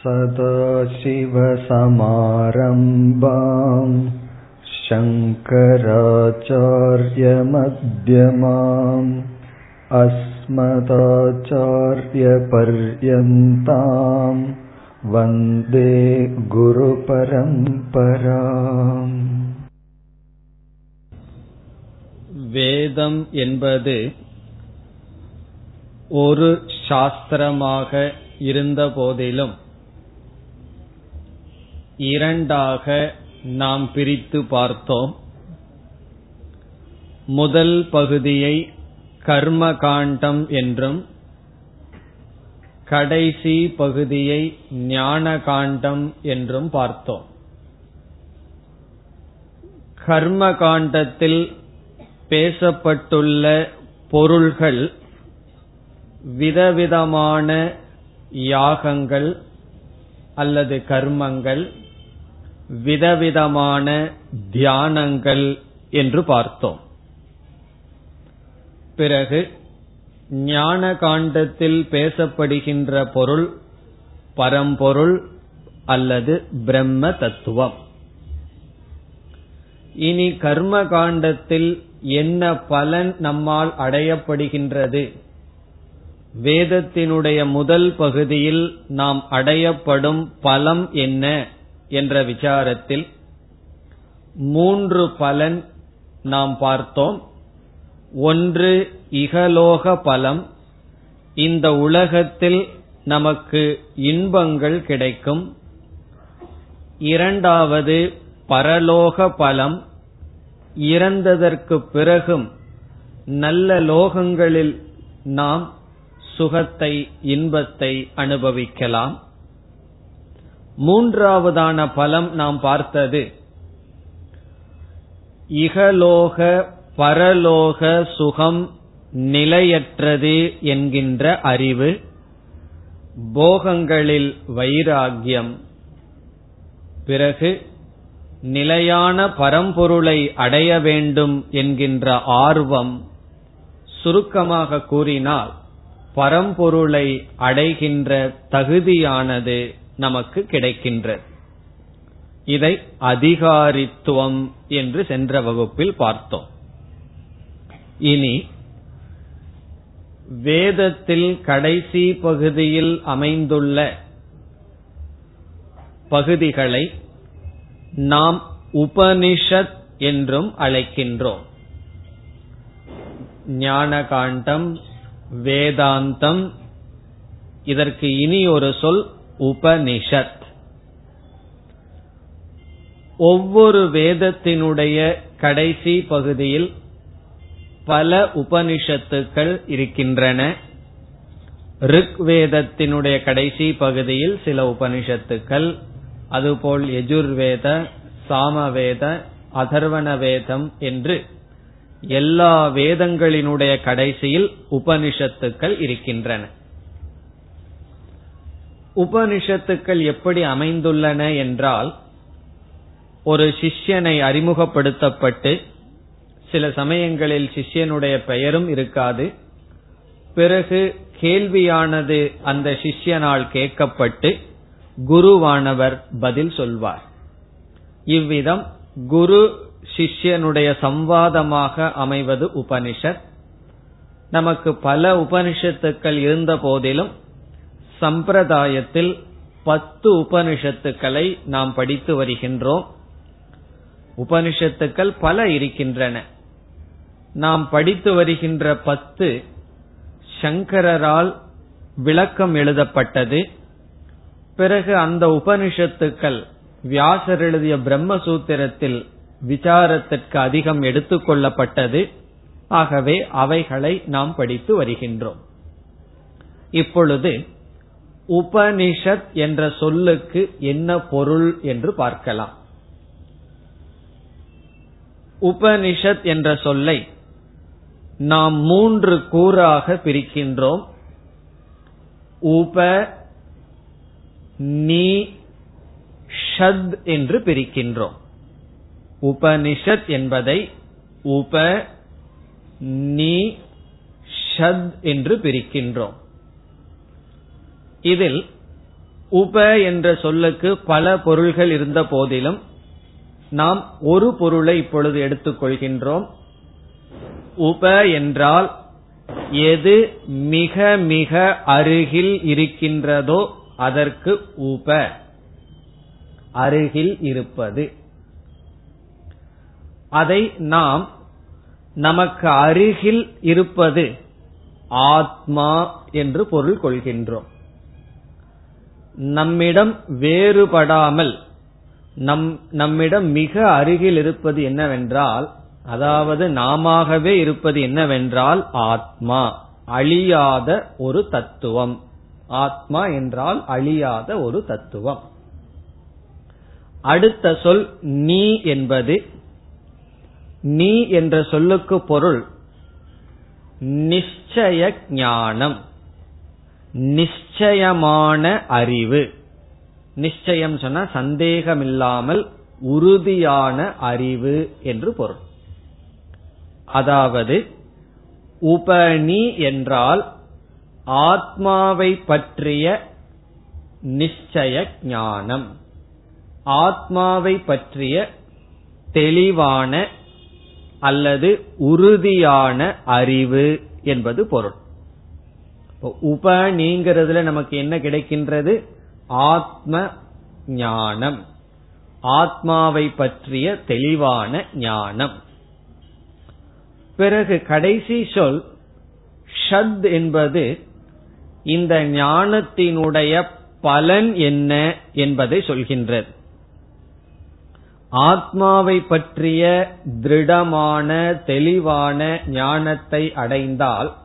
सदाशिवसमारम्भाम् शङ्कराचार्यमध्यमाम् अस्मदाचार्यपर्यन्ताम् वन्दे गुरुपरम्पराम् வேதம் என்பது ஒரு சாஸ்திரமாக இருந்த போதிலும் இரண்டாக நாம் பிரித்து பார்த்தோம். முதல் பகுதியை கர்ம காண்டம் என்றும் கடைசி பகுதியை ஞான காண்டம் என்றும் பார்த்தோம். கர்ம காண்டத்தில் பேசப்பட்டுள்ள பொருள்கள் விதவிதமான யாகங்கள் அல்லது கர்மங்கள் விதவிதமான தியானங்கள் என்று பார்த்தோம். பிறகு ஞான காண்டத்தில் பேசப்படுகின்ற பொருள் பரம்பொருள் அல்லது பிரம்ம தத்துவம். இனி கர்ம காண்டத்தில் என்ன பலன் நம்மால் அடையப்படுகின்றது? வேதத்தினுடைய முதல் பகுதியில் நாம் அடையப்படும் பலம் என்ன? என்ற விசாரத்தில் மூன்று பலன் நாம் பார்த்தோம். ஒன்று இகலோக பலம். இந்த உலகத்தில் நமக்கு இன்பங்கள் கிடைக்கும். இரண்டாவது பரலோக பலம். இறந்ததற்கு பிறகும் நல்ல லோகங்களில் நாம் சுகத்தை இன்பத்தை அனுபவிக்கலாம். மூன்றாவதான பலம் நாம் பார்த்தது. இகலோக பரலோக சுகம் நிலையற்றது என்கின்ற அறிவு போகங்களில் வைராகியம் பிறகு நிலையான பரம்பொருளை அடைய வேண்டும் என்கின்ற ஆர்வம் சுருக்கமாக கூறினால் பரம்பொருளை அடைகின்ற தகுதியானது நமக்கு கிடைக்கின்றது இதை அதிகாரித்துவம் என்று சென்ற வகுப்பில் பார்த்தோம். இனி வேதத்தில் கடைசி பகுதியில் அமைந்துள்ள பகுதிகளை நாம் உபனிஷத் என்றும் அழைக்கின்றோம். ஞானகாண்டம் வேதாந்தம் இதற்கு இனி ஒரு சொல் உபனிஷத். ஒவ்வொரு வேதத்தினுடைய கடைசி பகுதியில் பல உபனிஷத்துக்கள் இருக்கின்றன. ரிக் வேதத்தினுடைய கடைசி பகுதியில் சில உபனிஷத்துக்கள் அதுபோல் எஜுர்வேத சாமவேத அதர்வன வேதம் என்று எல்லா வேதங்களினுடைய கடைசியில் உபனிஷத்துக்கள் இருக்கின்றன. உபனிஷத்துக்கள் எப்படி அமைந்துள்ளன என்றால் ஒரு சிஷ்யனை அறிமுகப்படுத்தப்பட்டு சில சமயங்களில் சிஷ்யனுடைய பெயரும் இருக்காது. பிறகு கேள்வியானது அந்த சிஷ்யனால் கேட்கப்பட்டு குருவானவர் பதில் சொல்வார். இவ்விதம் குரு சிஷ்யனுடைய சம்வாதமாக அமைவது உபனிஷத். நமக்கு பல உபனிஷத்துக்கள் இருந்த போதிலும் சம்பிரதாயத்தில் பத்து உபனிஷத்துக்களை நாம் படித்து வருகின்றோம். உபனிஷத்துக்கள் பல இருக்கின்றன. நாம் படித்து வருகின்ற பத்து சங்கரரால் விளக்கம் எழுதப்பட்டது. பிறகு அந்த உபனிஷத்துக்கள் வியாசர் எழுதிய பிரம்மசூத்திரத்தில் விசாரத்திற்கு அதிகம் எடுத்துக்கொள்ளப்பட்டது ஆகவே அவைகளை நாம் படித்து வருகின்றோம். இப்பொழுது உபனிஷத் என்ற சொல்லுக்கு என்ன பொருள் என்று பார்க்கலாம். உபனிஷத் என்ற சொல்லை நாம் மூன்று கூறாக பிரிக்கின்றோம். உப நீ ஷத் என்று பிரிக்கின்றோம். உபனிஷத் என்பதை உப நீ ஷத் என்று பிரிக்கின்றோம். இதில் உப என்ற சொல்லுக்கு பல பொருள்கள் இருந்த போதிலும் நாம் ஒரு பொருளை இப்பொழுது எடுத்துக்கொள்கின்றோம். உப என்றால் எது மிக மிக அருகில் இருக்கின்றதோ அதற்கு உப. அருகில் இருப்பது. அதை நாம் நமக்கு அருகில் இருப்பது ஆத்மா என்று பொருள் கொள்கின்றோம். நம்மிடம் வேறுபடாமல் நம் நம்மிடம் மிக அருகில் இருப்பது என்னவென்றால் அதாவது நாமவே இருப்பது என்னவென்றால் ஆத்மா அழியாத ஒரு தத்துவம். ஆத்மா என்றால் அழியாத ஒரு தத்துவம். அடுத்த சொல் நீ என்பது. நீ என்ற சொல்லுக்கு பொருள் நிச்சய ஞானம். நிச்சயமான அறிவு. நிச்சயம் சொன்னா சந்தேகமில்லாமல் உறுதியான அறிவு என்று பொருள். அதாவது உபனி என்றால் ஆத்மாவை பற்றிய நிச்சய ஞானம். ஆத்மாவை பற்றிய தெளிவான அல்லது உறுதியான அறிவு என்பது பொருள். உபனிங்கிறதுல நமக்கு என்ன கிடைக்கின்றது? ஆத்ம ஞானம். ஆத்மாவை பற்றிய தெளிவான ஞானம். பிறகு கடைசி சொல் ஷத் என்பது இந்த ஞானத்தினுடைய பலன் என்ன என்பதை சொல்கின்றது. ஆத்மாவை பற்றிய திருடமான தெளிவான ஞானத்தை அடைந்தால்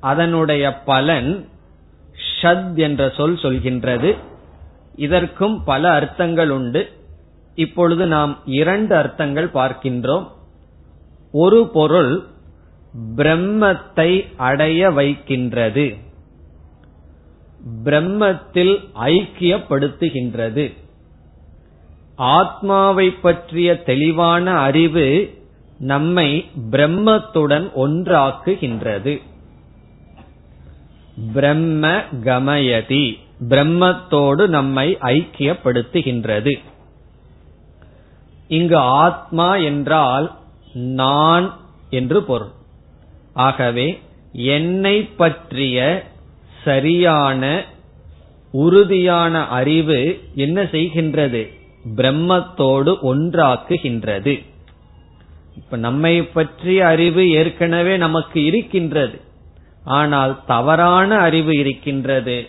அதனுடைய பலன் ஷத் என்ற சொல் சொல்கின்றது. இதற்கும் பல அர்த்தங்கள் உண்டு. இப்பொழுது நாம் இரண்டு அர்த்தங்கள் பார்க்கின்றோம். ஒரு பொருள் பிரம்மத்தை அடைய வைக்கின்றது. பிரம்மத்தில் ஐக்கியப்படுத்துகின்றது. ஆத்மாவை பற்றிய தெளிவான அறிவு நம்மை பிரம்மத்துடன் ஒன்றாக்குகின்றது. பிரம்ம கமயதி. பிரம்மத்தோடு நம்மை ஐக்கியப்படுத்துகின்றது. இங்கு ஆத்மா என்றால் நான் என்று பொருள். ஆகவே என்னை பற்றிய சரியான உறுதியான அறிவு என்ன செய்கின்றது? பிரம்மத்தோடு ஒன்றாக்குகின்றது. இப்ப நம்மை பற்றிய அறிவு ஏற்கனவே நமக்கு இருக்கின்றது. ஆனால் தவறான அறிவு இருக்கின்றது.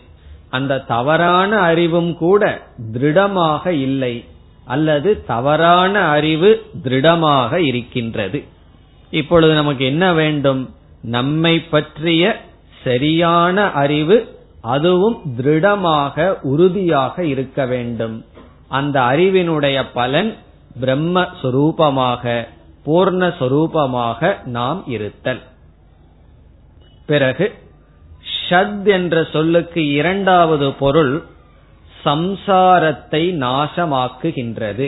அந்த தவறான அறிவும் கூட திருடமாக இல்லை. அல்லது தவறான அறிவு திருடமாக இருக்கின்றது. இப்பொழுது நமக்கு என்ன வேண்டும்? நம்மை பற்றிய சரியான அறிவு அதுவும் திருடமாக உறுதியாக இருக்க வேண்டும். அந்த அறிவினுடைய பலன் பிரம்ம சொரூபமாக பூர்ணஸ்வரூபமாக நாம் இருத்தல். பிறகு ஷத் என்ற சொல்லுக்கு இரண்டாவது பொருள் சம்சாரத்தை நாசமாக்குகின்றது.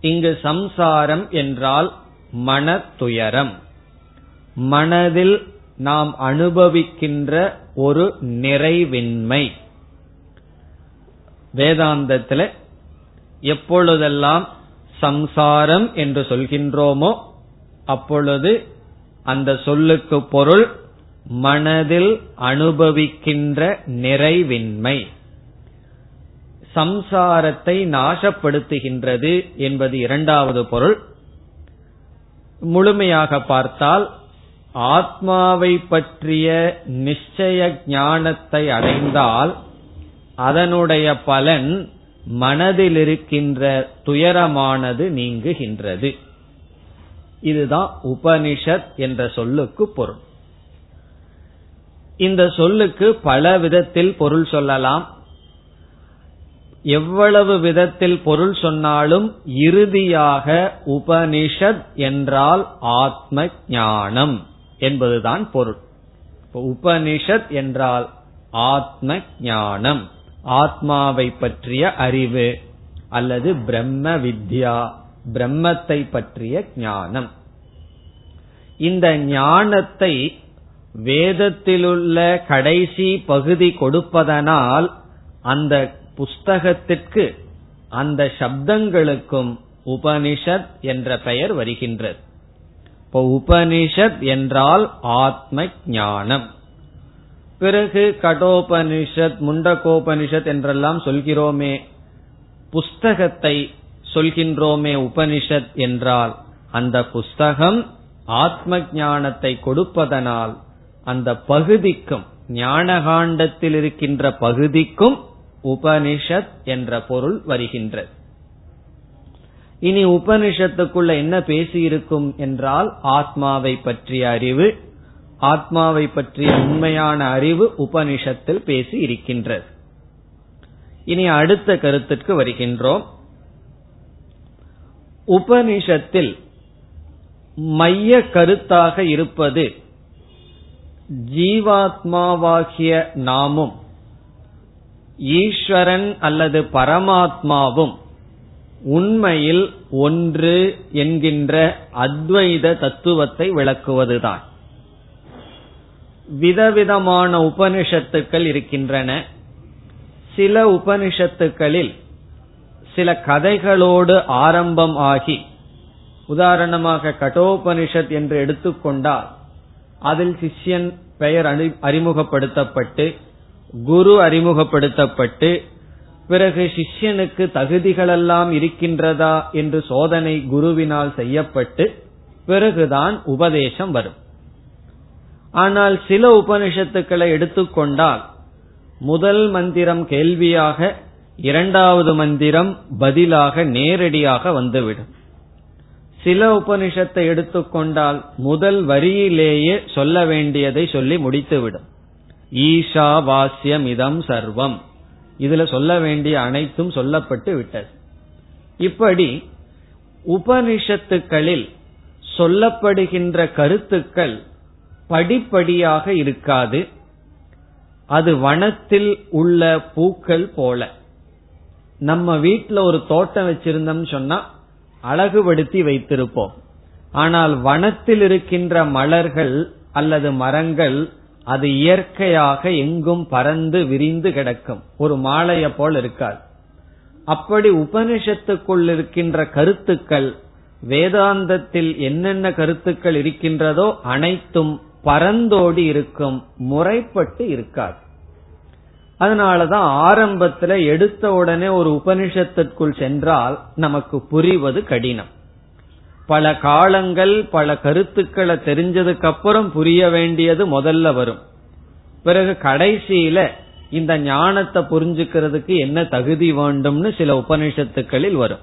இங்கு சம்சாரம் என்றால் மன துயரம் மனதில் நாம் அனுபவிக்கின்ற ஒரு நிறைவின்மை. வேதாந்தத்தில் எப்பொழுதெல்லாம் சம்சாரம் என்று சொல்கின்றோமோ அப்பொழுது அந்த சொல்லுக்கு பொருள் மனதில் அனுபவிக்கின்ற நிறைவின்மை. சம்சாரத்தை நாசப்படுத்துகின்றது என்பது இரண்டாவது பொருள். முழுமையாக பார்த்தால் ஆத்மாவை பற்றிய நிச்சய ஞானத்தை அடைந்தால் அதனுடைய பலன் மனதில் இருக்கின்ற துயரமானது நீங்குகின்றது. இதுதான் உபனிஷத் என்ற சொல்லுக்கு பொருள். இந்த சொல்லுக்கு பல விதத்தில் பொருள் சொல்லலாம். எவ்வளவு விதத்தில் பொருள் சொன்னாலும் இறுதியாக உபனிஷத் என்றால் ஆத்ம ஞானம் என்பதுதான் பொருள். உபனிஷத் என்றால் ஆத்ம ஞானம் ஆத்மாவை பற்றிய அறிவு அல்லது பிரம்ம வித்யா. பிரம்மத்தை பற்றிய ஞானம். இந்த ஞானத்தை வேதத்திலுள்ள கடைசி பகுதி கொடுப்பதனால் அந்த புஸ்தகத்திற்கு அந்த சப்தங்களுக்கும் உபனிஷத் என்ற பெயர் வருகின்றது. இப்போ உபனிஷத் என்றால் ஆத்ம ஞானம் பிறகு கடோபனிஷத் முண்டகோபனிஷத் என்றெல்லாம் சொல்கிறோமே புஸ்தகத்தை சொல்கின்றோமே உபனிஷத் என்றால் அந்த புஸ்தகம் ஆத்ம ஞானத்தை கொடுப்பதனால் அந்த பகுதிக்கும் ஞானகாண்டத்தில் இருக்கின்ற பகுதிக்கும் உபனிஷத் என்ற பொருள் வருகின்றது. இனி உபனிஷத்துக்குள்ள என்ன பேசியிருக்கும் என்றால் ஆத்மாவை பற்றிய அறிவு ஆத்மாவை பற்றிய உண்மையான அறிவு உபனிஷத்தில் பேசி இருக்கின்றது இனி அடுத்த கருத்துக்கு வருகின்றோம். உபனிஷத்தில் மைய கருத்தாக இருப்பது ஜீவாத்மாவாகிய நாமும் ஈஸ்வரன் அல்லது பரமாத்மாவும் உண்மையில் ஒன்று என்கின்ற அத்வைத தத்துவத்தை விளக்குவதுதான். விதவிதமான உபனிஷத்துக்கள் இருக்கின்றன. சில உபனிஷத்துக்களில் சில கதைகளோடு ஆரம்பம் ஆகி உதாரணமாக கடோபனிஷத் என்று எடுத்துக்கொண்டால் அதில் சிஷ்யன் பெயர் அறிமுகப்படுத்தப்பட்டு குரு அறிமுகப்படுத்தப்பட்டு பிறகு சிஷ்யனுக்கு தகுதிகளெல்லாம் இருக்கின்றதா என்று சோதனை குருவினால் செய்யப்பட்டு பிறகுதான் உபதேசம் வரும். ஆனால் சில உபனிஷத்துக்களை எடுத்துக்கொண்டால் முதல் மந்திரம் கேள்வியாக இரண்டாவது மந்திரம் பதிலாக நேரடியாக வந்துவிடும். சில உபனிஷத்தை எடுத்துக்கொண்டால் முதல் வரியிலேயே சொல்ல வேண்டியதை சொல்லி முடித்துவிடும். ஈஷா வாசியம் இதம் சர்வம். இதுல சொல்ல வேண்டிய அனைத்தும் சொல்லப்பட்டு விட்டது. இப்படி உபனிஷத்துக்களில் சொல்லப்படுகின்ற கருத்துக்கள் படிப்படியாக இருக்காது. அது வனத்தில் உள்ள பூக்கள் போல. நம்ம வீட்டுல ஒரு தோட்டம் வச்சிருந்தோம் சொன்னா அழகுபடுத்தி வைத்திருப்போம். ஆனால் வனத்தில் இருக்கின்ற மலர்கள் அல்லது மரங்கள் அது இயற்கையாக எங்கும் பறந்து விரிந்து கிடக்கும். ஒரு மாலைய போல் இருக்காது. அப்படி உபனிஷத்துக்குள் இருக்கின்ற கருத்துக்கள் வேதாந்தத்தில் என்னென்ன கருத்துக்கள் இருக்கின்றதோ அனைத்தும் பரந்தோடி இருக்கும் முறைப்பட்டு இருக்காது. அதனாலதான் ஆரம்பத்துல எடுத்த உடனே ஒரு உபனிஷத்திற்குள் சென்றால் நமக்கு புரிவது கடினம். பல காலங்கள் பல கருத்துக்களை தெரிஞ்சதுக்கு அப்புறம் புரிய வேண்டியது முதல்ல வரும். பிறகு கடைசியில இந்த ஞானத்தை புரிஞ்சுக்கிறதுக்கு என்ன தகுதி வேண்டும்னு சில உபனிஷத்துக்களில் வரும்.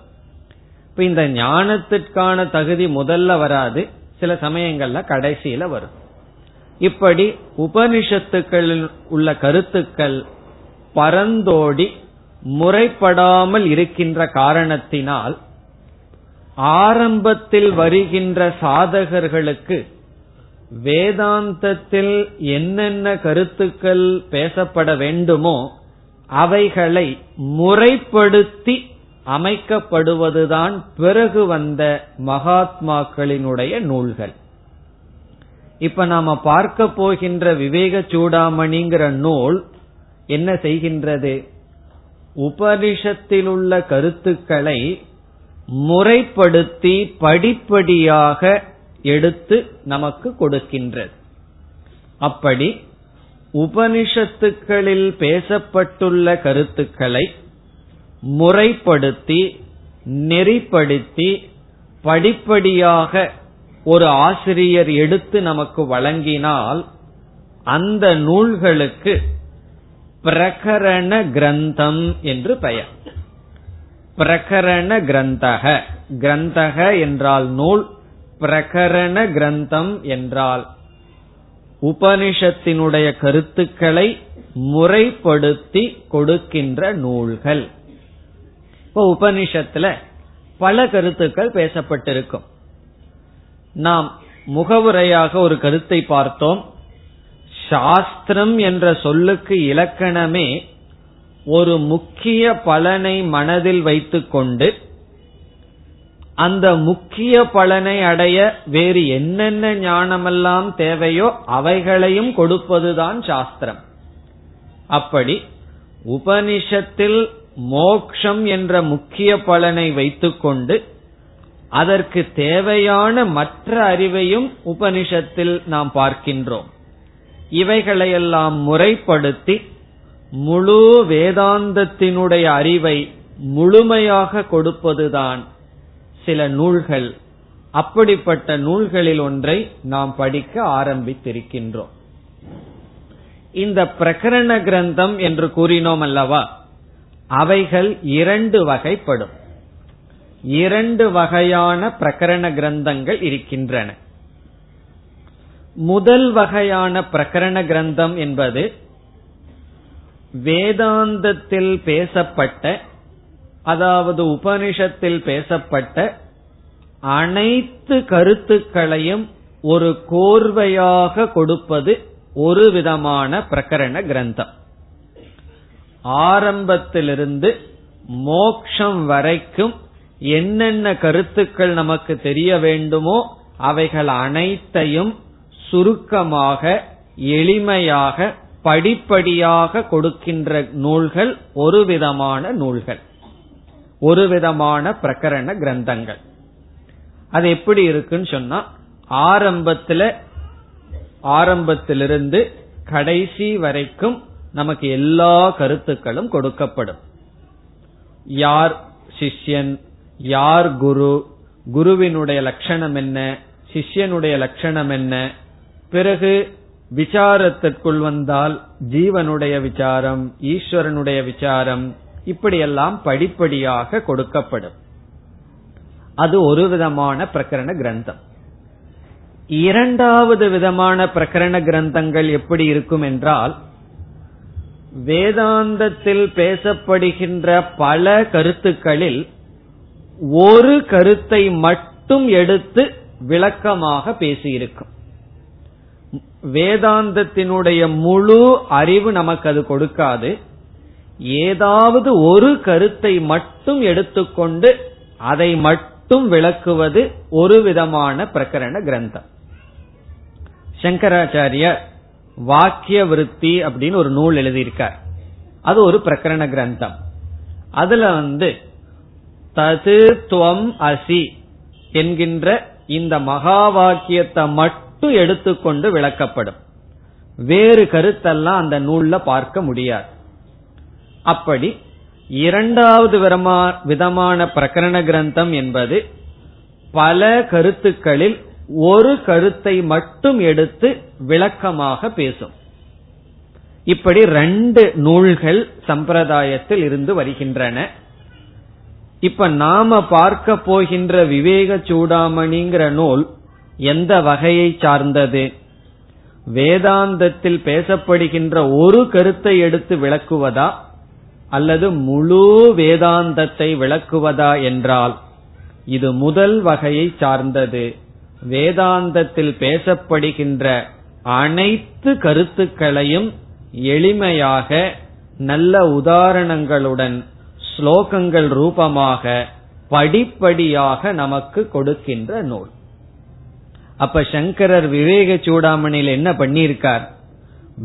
இப்ப இந்த ஞானத்திற்கான தகுதி முதல்ல வராது சில சமயங்கள்ல கடைசியில வரும். இப்படி உபனிஷத்துக்களில் உள்ள கருத்துக்கள் பரந்தோடி முறைப்படாமல் இருக்கின்ற காரணத்தினால் ஆரம்பத்தில் வருகின்ற சாதகர்களுக்கு வேதாந்தத்தில் என்னென்ன கருத்துக்கள் பேசப்பட வேண்டுமோ அவைகளை முறைப்படுத்தி அமைக்கப்படுவதுதான் பிறகு வந்த மகாத்மாக்களினுடைய நூல்கள். இப்ப நாம பார்க்க போகின்ற விவேக சூடாமணிங்கிற நூல் என்ன செய்கின்றது? உபனிஷத்திலுள்ள கருத்துக்களை முறைப்படுத்தி படிப்படியாக எடுத்து நமக்கு கொடுக்கின்றது. அப்படி உபனிஷத்துக்களில் பேசப்பட்டுள்ள கருத்துக்களை முறைப்படுத்தி நெறிப்படுத்தி படிப்படியாக ஒரு ஆசிரியர் எடுத்து நமக்கு வழங்கினால் அந்த நூல்களுக்கு பிரகரண கிரந்தம் என்று பெயர். பிரகரண கிரந்தக. கிரந்தக என்றால் நூல் பிரகரண கிரந்தம் என்றால் உபனிஷத்தினுடைய கருத்துக்களை முறைப்படுத்தி கொடுக்கின்ற நூல்கள். இப்போ உபனிஷத்துல பல கருத்துக்கள் பேசப்பட்டிருக்கும். நாம் முகவுரையாக ஒரு கருத்தை பார்த்தோம். சாஸ்திரம் என்ற சொல்லுக்கு இலக்கணமே ஒரு முக்கிய பலனை மனதில் வைத்துக்கொண்டு அந்த முக்கிய பலனை அடைய வேறு என்னென்ன ஞானமெல்லாம் தேவையோ அவைகளையும் கொடுப்பதுதான் சாஸ்திரம். அப்படி உபனிஷத்தில் மோக்ஷம் என்ற முக்கிய பலனை வைத்துக்கொண்டு அதற்கு தேவையான மற்ற அறிவையும் உபனிஷத்தில் நாம் பார்க்கின்றோம். இவைகளையெல்லாம் முறைப்படுத்தி முழு வேதாந்தத்தினுடைய அறிவை முழுமையாக கொடுப்பதுதான் சில நூல்கள். அப்படிப்பட்ட நூல்களில் ஒன்றை நாம் படிக்க ஆரம்பித்திருக்கின்றோம். இந்த பிரகரண கிரந்தம் என்று கூறினோம் அல்லவா? அவைகள் இரண்டு வகைப்படும். இரண்டு வகையான பிரகரண கிரந்தங்கள் இருக்கின்றன. முதல் வகையான பிரகரண கிரந்தம் என்பது வேதாந்தத்தில் பேசப்பட்ட அதாவது உபனிஷத்தில் பேசப்பட்ட அனைத்து கருத்துக்களையும் ஒரு கோர்வையாக கொடுப்பது ஒரு விதமான பிரகரண கிரந்தம். ஆரம்பத்திலிருந்து மோக்ஷம் வரைக்கும் என்னென்ன கருத்துக்கள் நமக்கு தெரிய வேண்டுமோ அவைகள் அனைத்தையும் சுருக்கமாக எளிமையாக படிப்படியாக கொடுக்கின்ற நூல்கள் ஒரு விதமான நூல்கள். ஒரு விதமான பிரகரண கிரந்தங்கள். அது எப்படி இருக்குன்னு சொன்னா ஆரம்பத்துல ஆரம்பத்திலிருந்து கடைசி வரைக்கும் நமக்கு எல்லா கருத்துக்களும் கொடுக்கப்படும். யார் சிஷ்யன் யார் குரு குருவினுடைய லட்சணம் என்ன சிஷ்யனுடைய லட்சணம் என்ன பிறகு விசாரத்திற்குள் வந்தால் ஜீவனுடைய விசாரம் ஈஸ்வரனுடைய விசாரம் இப்படியெல்லாம் படிப்படியாக கொடுக்கப்படும். அது ஒரு விதமான பிரகரண கிரந்தம். இரண்டாவது விதமான பிரகரண கிரந்தங்கள் எப்படி இருக்கும் என்றால் வேதாந்தத்தில் பேசப்படுகின்ற பல கருத்துக்களில் ஒரு கருத்தை மட்டும் எடுத்து விளக்கமாக பேசியிருக்கும். வேதாந்தத்தினுடைய முழு அறிவு நமக்கு அது கொடுக்காது. ஏதாவது ஒரு கருத்தை மட்டும் எடுத்துக்கொண்டு அதை மட்டும் விளக்குவது ஒரு விதமான பிரகரண கிரந்தம். சங்கராச்சாரிய வாக்கிய விருத்தி அப்படின்னு ஒரு நூல் எழுதியிருக்கார். அது ஒரு பிரகரண கிரந்தம். அதுல வந்து தது துவம் அசி என்கின்ற இந்த மகா வாக்கியத்தை மட்டும் எடுத்துக்கொண்டு விளக்கப்படும். வேறு கருத்தெல்லாம் அந்த நூல்ல பார்க்க முடியாது. அப்படி இரண்டாவது விதமான பிரகரண கிரந்தம் என்பது பல கருத்துக்களில் ஒரு கருத்தை மட்டும் எடுத்து விளக்கமாக பேசும். இப்படி ரெண்டு நூல்கள் சம்பிரதாயத்தில் இருந்து வருகின்றன. இப்ப நாம பார்க்க போகின்ற விவேக சூடாமணிங்கிற நூல் எந்த வகையை சார்ந்தது? வேதாந்தத்தில் பேசப்படுகின்ற ஒரு கருத்தை எடுத்து விளக்குவதா? அல்லது முழு வேதாந்தத்தை விளக்குவதா என்றால் இது முதல் வகையை சார்ந்தது. வேதாந்தத்தில் பேசப்படுகின்ற அனைத்து கருத்துக்களையும் எளிமையாக நல்ல உதாரணங்களுடன் ஸ்லோகங்கள் ரூபமாக படிப்படியாக நமக்கு கொடுக்கின்ற நூல். அப்ப சங்கரர் விவேக சூடாமணியில் என்ன பண்ணியிருக்கார்?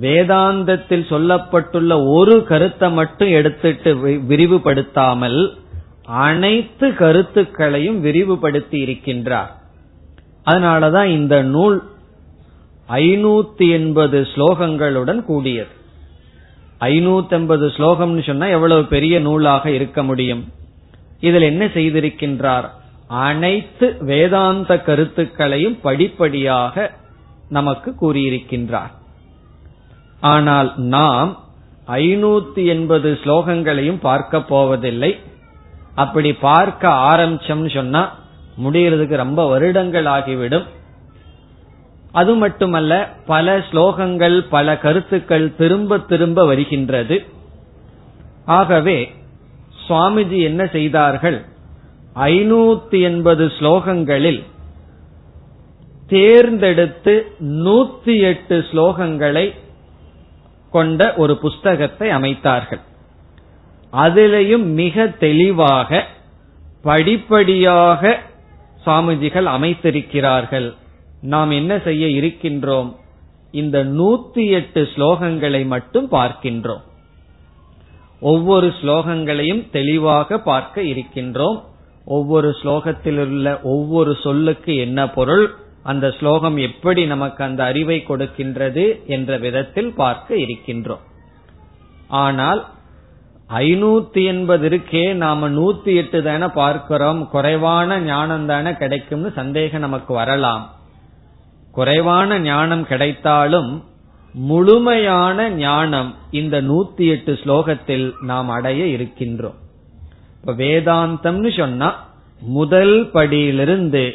வேதாந்தத்தில் சொல்லப்பட்டுள்ள ஒரு கருத்தை மட்டும் எடுத்துட்டு விரிவுபடுத்தாமல் அனைத்து கருத்துக்களையும் விரிவுபடுத்தி இருக்கின்றார். அதனாலதான் இந்த நூல் ஐநூத்தி எண்பது ஸ்லோகங்களுடன் கூடியது. ஐநூத்தி ஐம்பது ஸ்லோகம்னு சொன்னா எவ்வளவு பெரிய நூலாக இருக்க முடியும்? இதில் என்ன செய்திருக்கின்றார்? அனைத்து வேதாந்த கருத்துக்களையும் படிப்படியாக நமக்கு கூறியிருக்கின்றார். ஆனால் நாம் ஐநூத்தி எண்பது ஸ்லோகங்களையும் பார்க்க போவதில்லை. அப்படி பார்க்க ஆரம்பிச்சோம்னு சொன்னா முடிகிறதுக்கு ரொம்ப வருடங்கள் ஆகிவிடும். அது மட்டுமல்ல பல ஸ்லோகங்கள் பல கருத்துக்கள் திரும்ப திரும்ப வருகின்றது. ஆகவே சுவாமிஜி என்ன செய்தார்கள்? ஐநூத்தி எண்பது ஸ்லோகங்களில் தேர்ந்தெடுத்து நூத்தி எட்டு ஸ்லோகங்களை கொண்ட ஒரு புஸ்தகத்தை அமைத்தார்கள். அதிலையும் மிக தெளிவாக படிப்படியாக சாமிஜிகள் அமைத்திருக்கிறார்கள். நாம் என்ன செய்ய இருக்கின்றோம்? இந்த நூத்தி எட்டு ஸ்லோகங்களை மட்டும் பார்க்கின்றோம். ஒவ்வொரு ஸ்லோகங்களையும் தெளிவாக பார்க்க இருக்கின்றோம். ஒவ்வொரு ஸ்லோகத்தில் உள்ள ஒவ்வொரு சொல்லுக்கு என்ன பொருள்? அந்த ஸ்லோகம் எப்படி நமக்கு அந்த அறிவை கொடுக்கின்றது என்ற விதத்தில் பார்க்க இருக்கின்றோம். ஆனால் ஐநூத்தி எண்பது இருக்கே நாம நூத்தி எட்டு தானே பார்க்கிறோம். குறைவான ஞானம் தானே கிடைக்கும்னு சந்தேகம் நமக்கு வரலாம். குறைவான ஞானம் கிடைத்தாலும் முழுமையான ஞானம் இந்த நூத்தி எட்டு ஸ்லோகத்தில் நாம் அடைய இருக்கின்றோம். இப்ப வேதாந்தம்னு சொன்னா முதல் படியிலிருந்து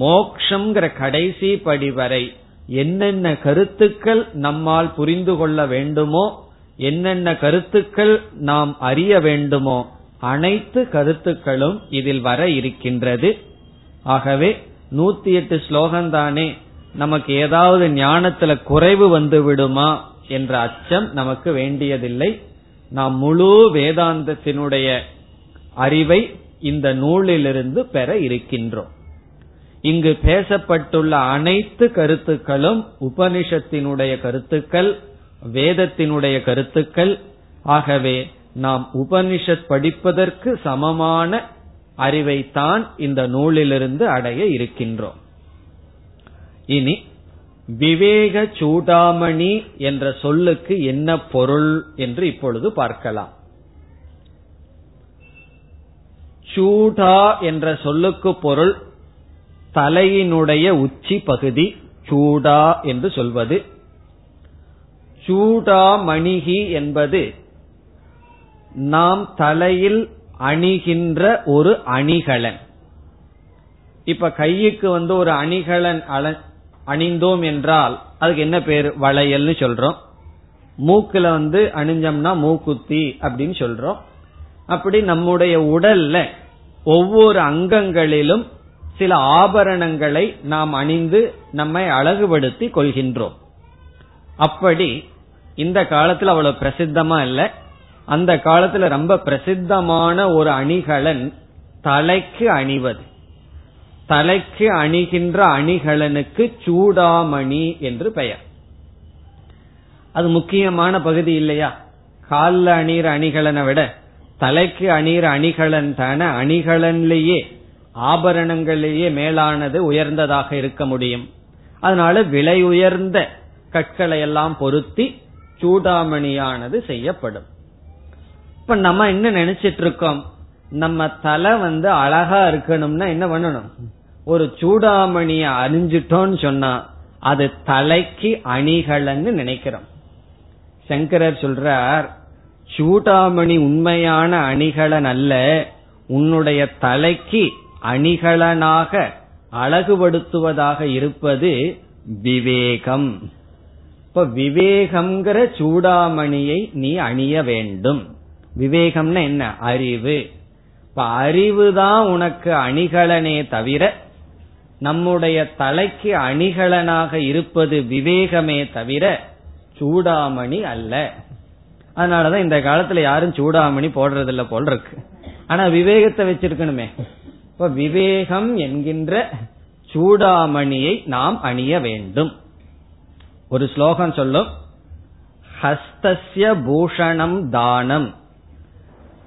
மோக்ஷங்கிற கடைசி படி வரை என்னென்ன கருத்துக்கள் நம்மால் புரிந்து கொள்ள வேண்டுமோ என்னென்ன கருத்துக்கள் நாம் அறிய வேண்டுமோ அனைத்து கருத்துக்களும் இதில் வர இருக்கின்றது. ஆகவே நூத்தி எட்டு ஸ்லோகம் தானே நமக்கு ஏதாவது ஞானத்துல குறைவு வந்து விடுமா என்ற அச்சம் நமக்கு வேண்டியதில்லை. நாம் முழு வேதாந்தத்தினுடைய அறிவை இந்த நூலிலிருந்து பெற இருக்கின்றோம். இங்கு பேசப்பட்டுள்ள அனைத்து கருத்துக்களும் உபனிஷத்தினுடைய கருத்துக்கள் வேதத்தினுடைய கருத்துக்கள். ஆகவே நாம் உபனிஷத் படிப்பதற்கு சமமான அறிவைத்தான் இந்த நூலிலிருந்து அடைய இருக்கின்றோம். இனி விவேக சூடாமணி என்ற சொல்லுக்கு என்ன பொருள் என்று இப்பொழுது பார்க்கலாம். சூடா என்ற சொல்லுக்கு பொருள் தலையினுடைய உச்சி பகுதி சூடா என்று சொல்வது. சூடாமணிகி என்பது நாம் தலையில் அணிகின்ற ஒரு அணிகலன். இப்ப கையுக்கு வந்து ஒரு அணிகலன் அணிந்தோம் என்றால் அதுக்கு என்ன பேர்? வளையல்னு சொல்றோம். மூக்குல வந்து அணிஞ்சோம்னா மூக்குத்தி அப்படின்னு சொல்றோம். அப்படி நம்முடைய உடல்ல ஒவ்வொரு அங்கங்களிலும் சில ஆபரணங்களை நாம் அணிந்து நம்மை அழகுபடுத்தி கொள்கின்றோம். அப்படி இந்த காலத்துல அவ்வளவு பிரசித்தமா இல்ல. அந்த காலத்துல ரொம்ப பிரசித்தமான ஒரு அணிகலன் தலைக்கு அணிவது. தலைக்கு அணிகின்ற அணிகலனுக்கு சூடாமணி என்று பெயர். அது முக்கியமான பகுதி இல்லையா? காலில் அணிகிற அணிகலனை விட தலைக்கு அணிகிற அணிகலன் தானே அணிகலன்லேயே ஆபரணங்களிலேயே மேலானது உயர்ந்ததாக இருக்க முடியும். அதனால விலை உயர்ந்த கற்களை எல்லாம் பொருத்தி சூடாமணியானது செய்யப்படும். இப்ப நம்ம என்ன நினைச்சிட்டு இருக்கோம் நம்ம தலை வந்து அழகா இருக்கணும்னா என்ன பண்ணணும்? ஒரு சூடாமணிய அறிஞ்சிட்டோம்னு சொன்னா அது தலைக்கு அணிகலன்னு நினைக்கிறோம். சங்கரர் சொல்றார் சூடாமணி உண்மையான அணிகலன் அல்ல உன்னுடைய தலைக்கு அணிகலனாக அழகுபடுத்துவதாக இருப்பது விவேகம். இப்ப விவேகம்ங்கிற சூடாமணியை நீ அணிய வேண்டும். விவேகம்னா என்ன? அறிவு. இப்ப அறிவு தான் உனக்கு அணிகலனே தவிர நம்முடைய தலைக்கு அணிகலனாக இருப்பது விவேகமே தவிர சூடாமணி அல்ல. அதனாலதான் இந்த காலத்துல யாரும் சூடாமணி போடுறதில்ல போல் இருக்கு. ஆனா விவேகத்தை வச்சிருக்கணுமே. இப்ப விவேகம் என்கின்ற சூடாமணியை நாம் அணிய வேண்டும். ஒரு ஸ்லோகம் சொல்லும். ஹஸ்தஸ்ய பூஷணம் தானம்.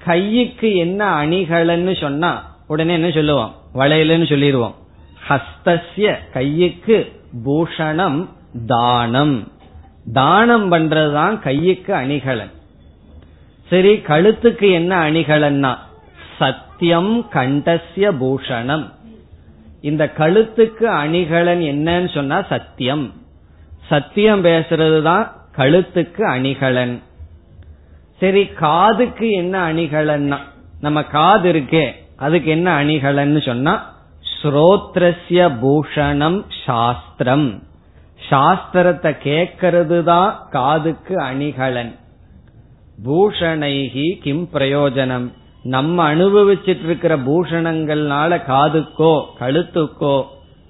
கையுக்கு என்ன அணிகலன்னு சொன்னா உடனே என்ன சொல்லுவோம்? வளையலன்னு சொல்லிடுவோம். ஹஸ்தஸ்ய கையுக்கு பூஷணம் தானம். தானம் பண்றதுதான் கையுக்கு அணிகலன். சரி கழுத்துக்கு என்ன அணிகலன்னா சத்தியம் கண்டஸ்ய பூஷணம். இந்த கழுத்துக்கு அணிகலன் என்னன்னு சொன்னா சத்தியம். சத்தியம் பேசுறது தான் கழுத்துக்கு அணிகலன். சரி காதுக்கு என்ன அணிகலன்னா நம்ம காது இருக்கே அதுக்கு என்ன அணிகலன்னு சொன்னா ஸ்ரோத்ரஸ்ய பூஷணம் சாஸ்திரம். சாஸ்திரத்தை கேட்கறது தான் காதுக்கு அணிகலன். பூஷணைகி கிம் பிரயோஜனம்? நம்ம அனுபவிச்சிட்டு இருக்கிற பூஷணங்கள்னால காதுக்கோ கழுத்துக்கோ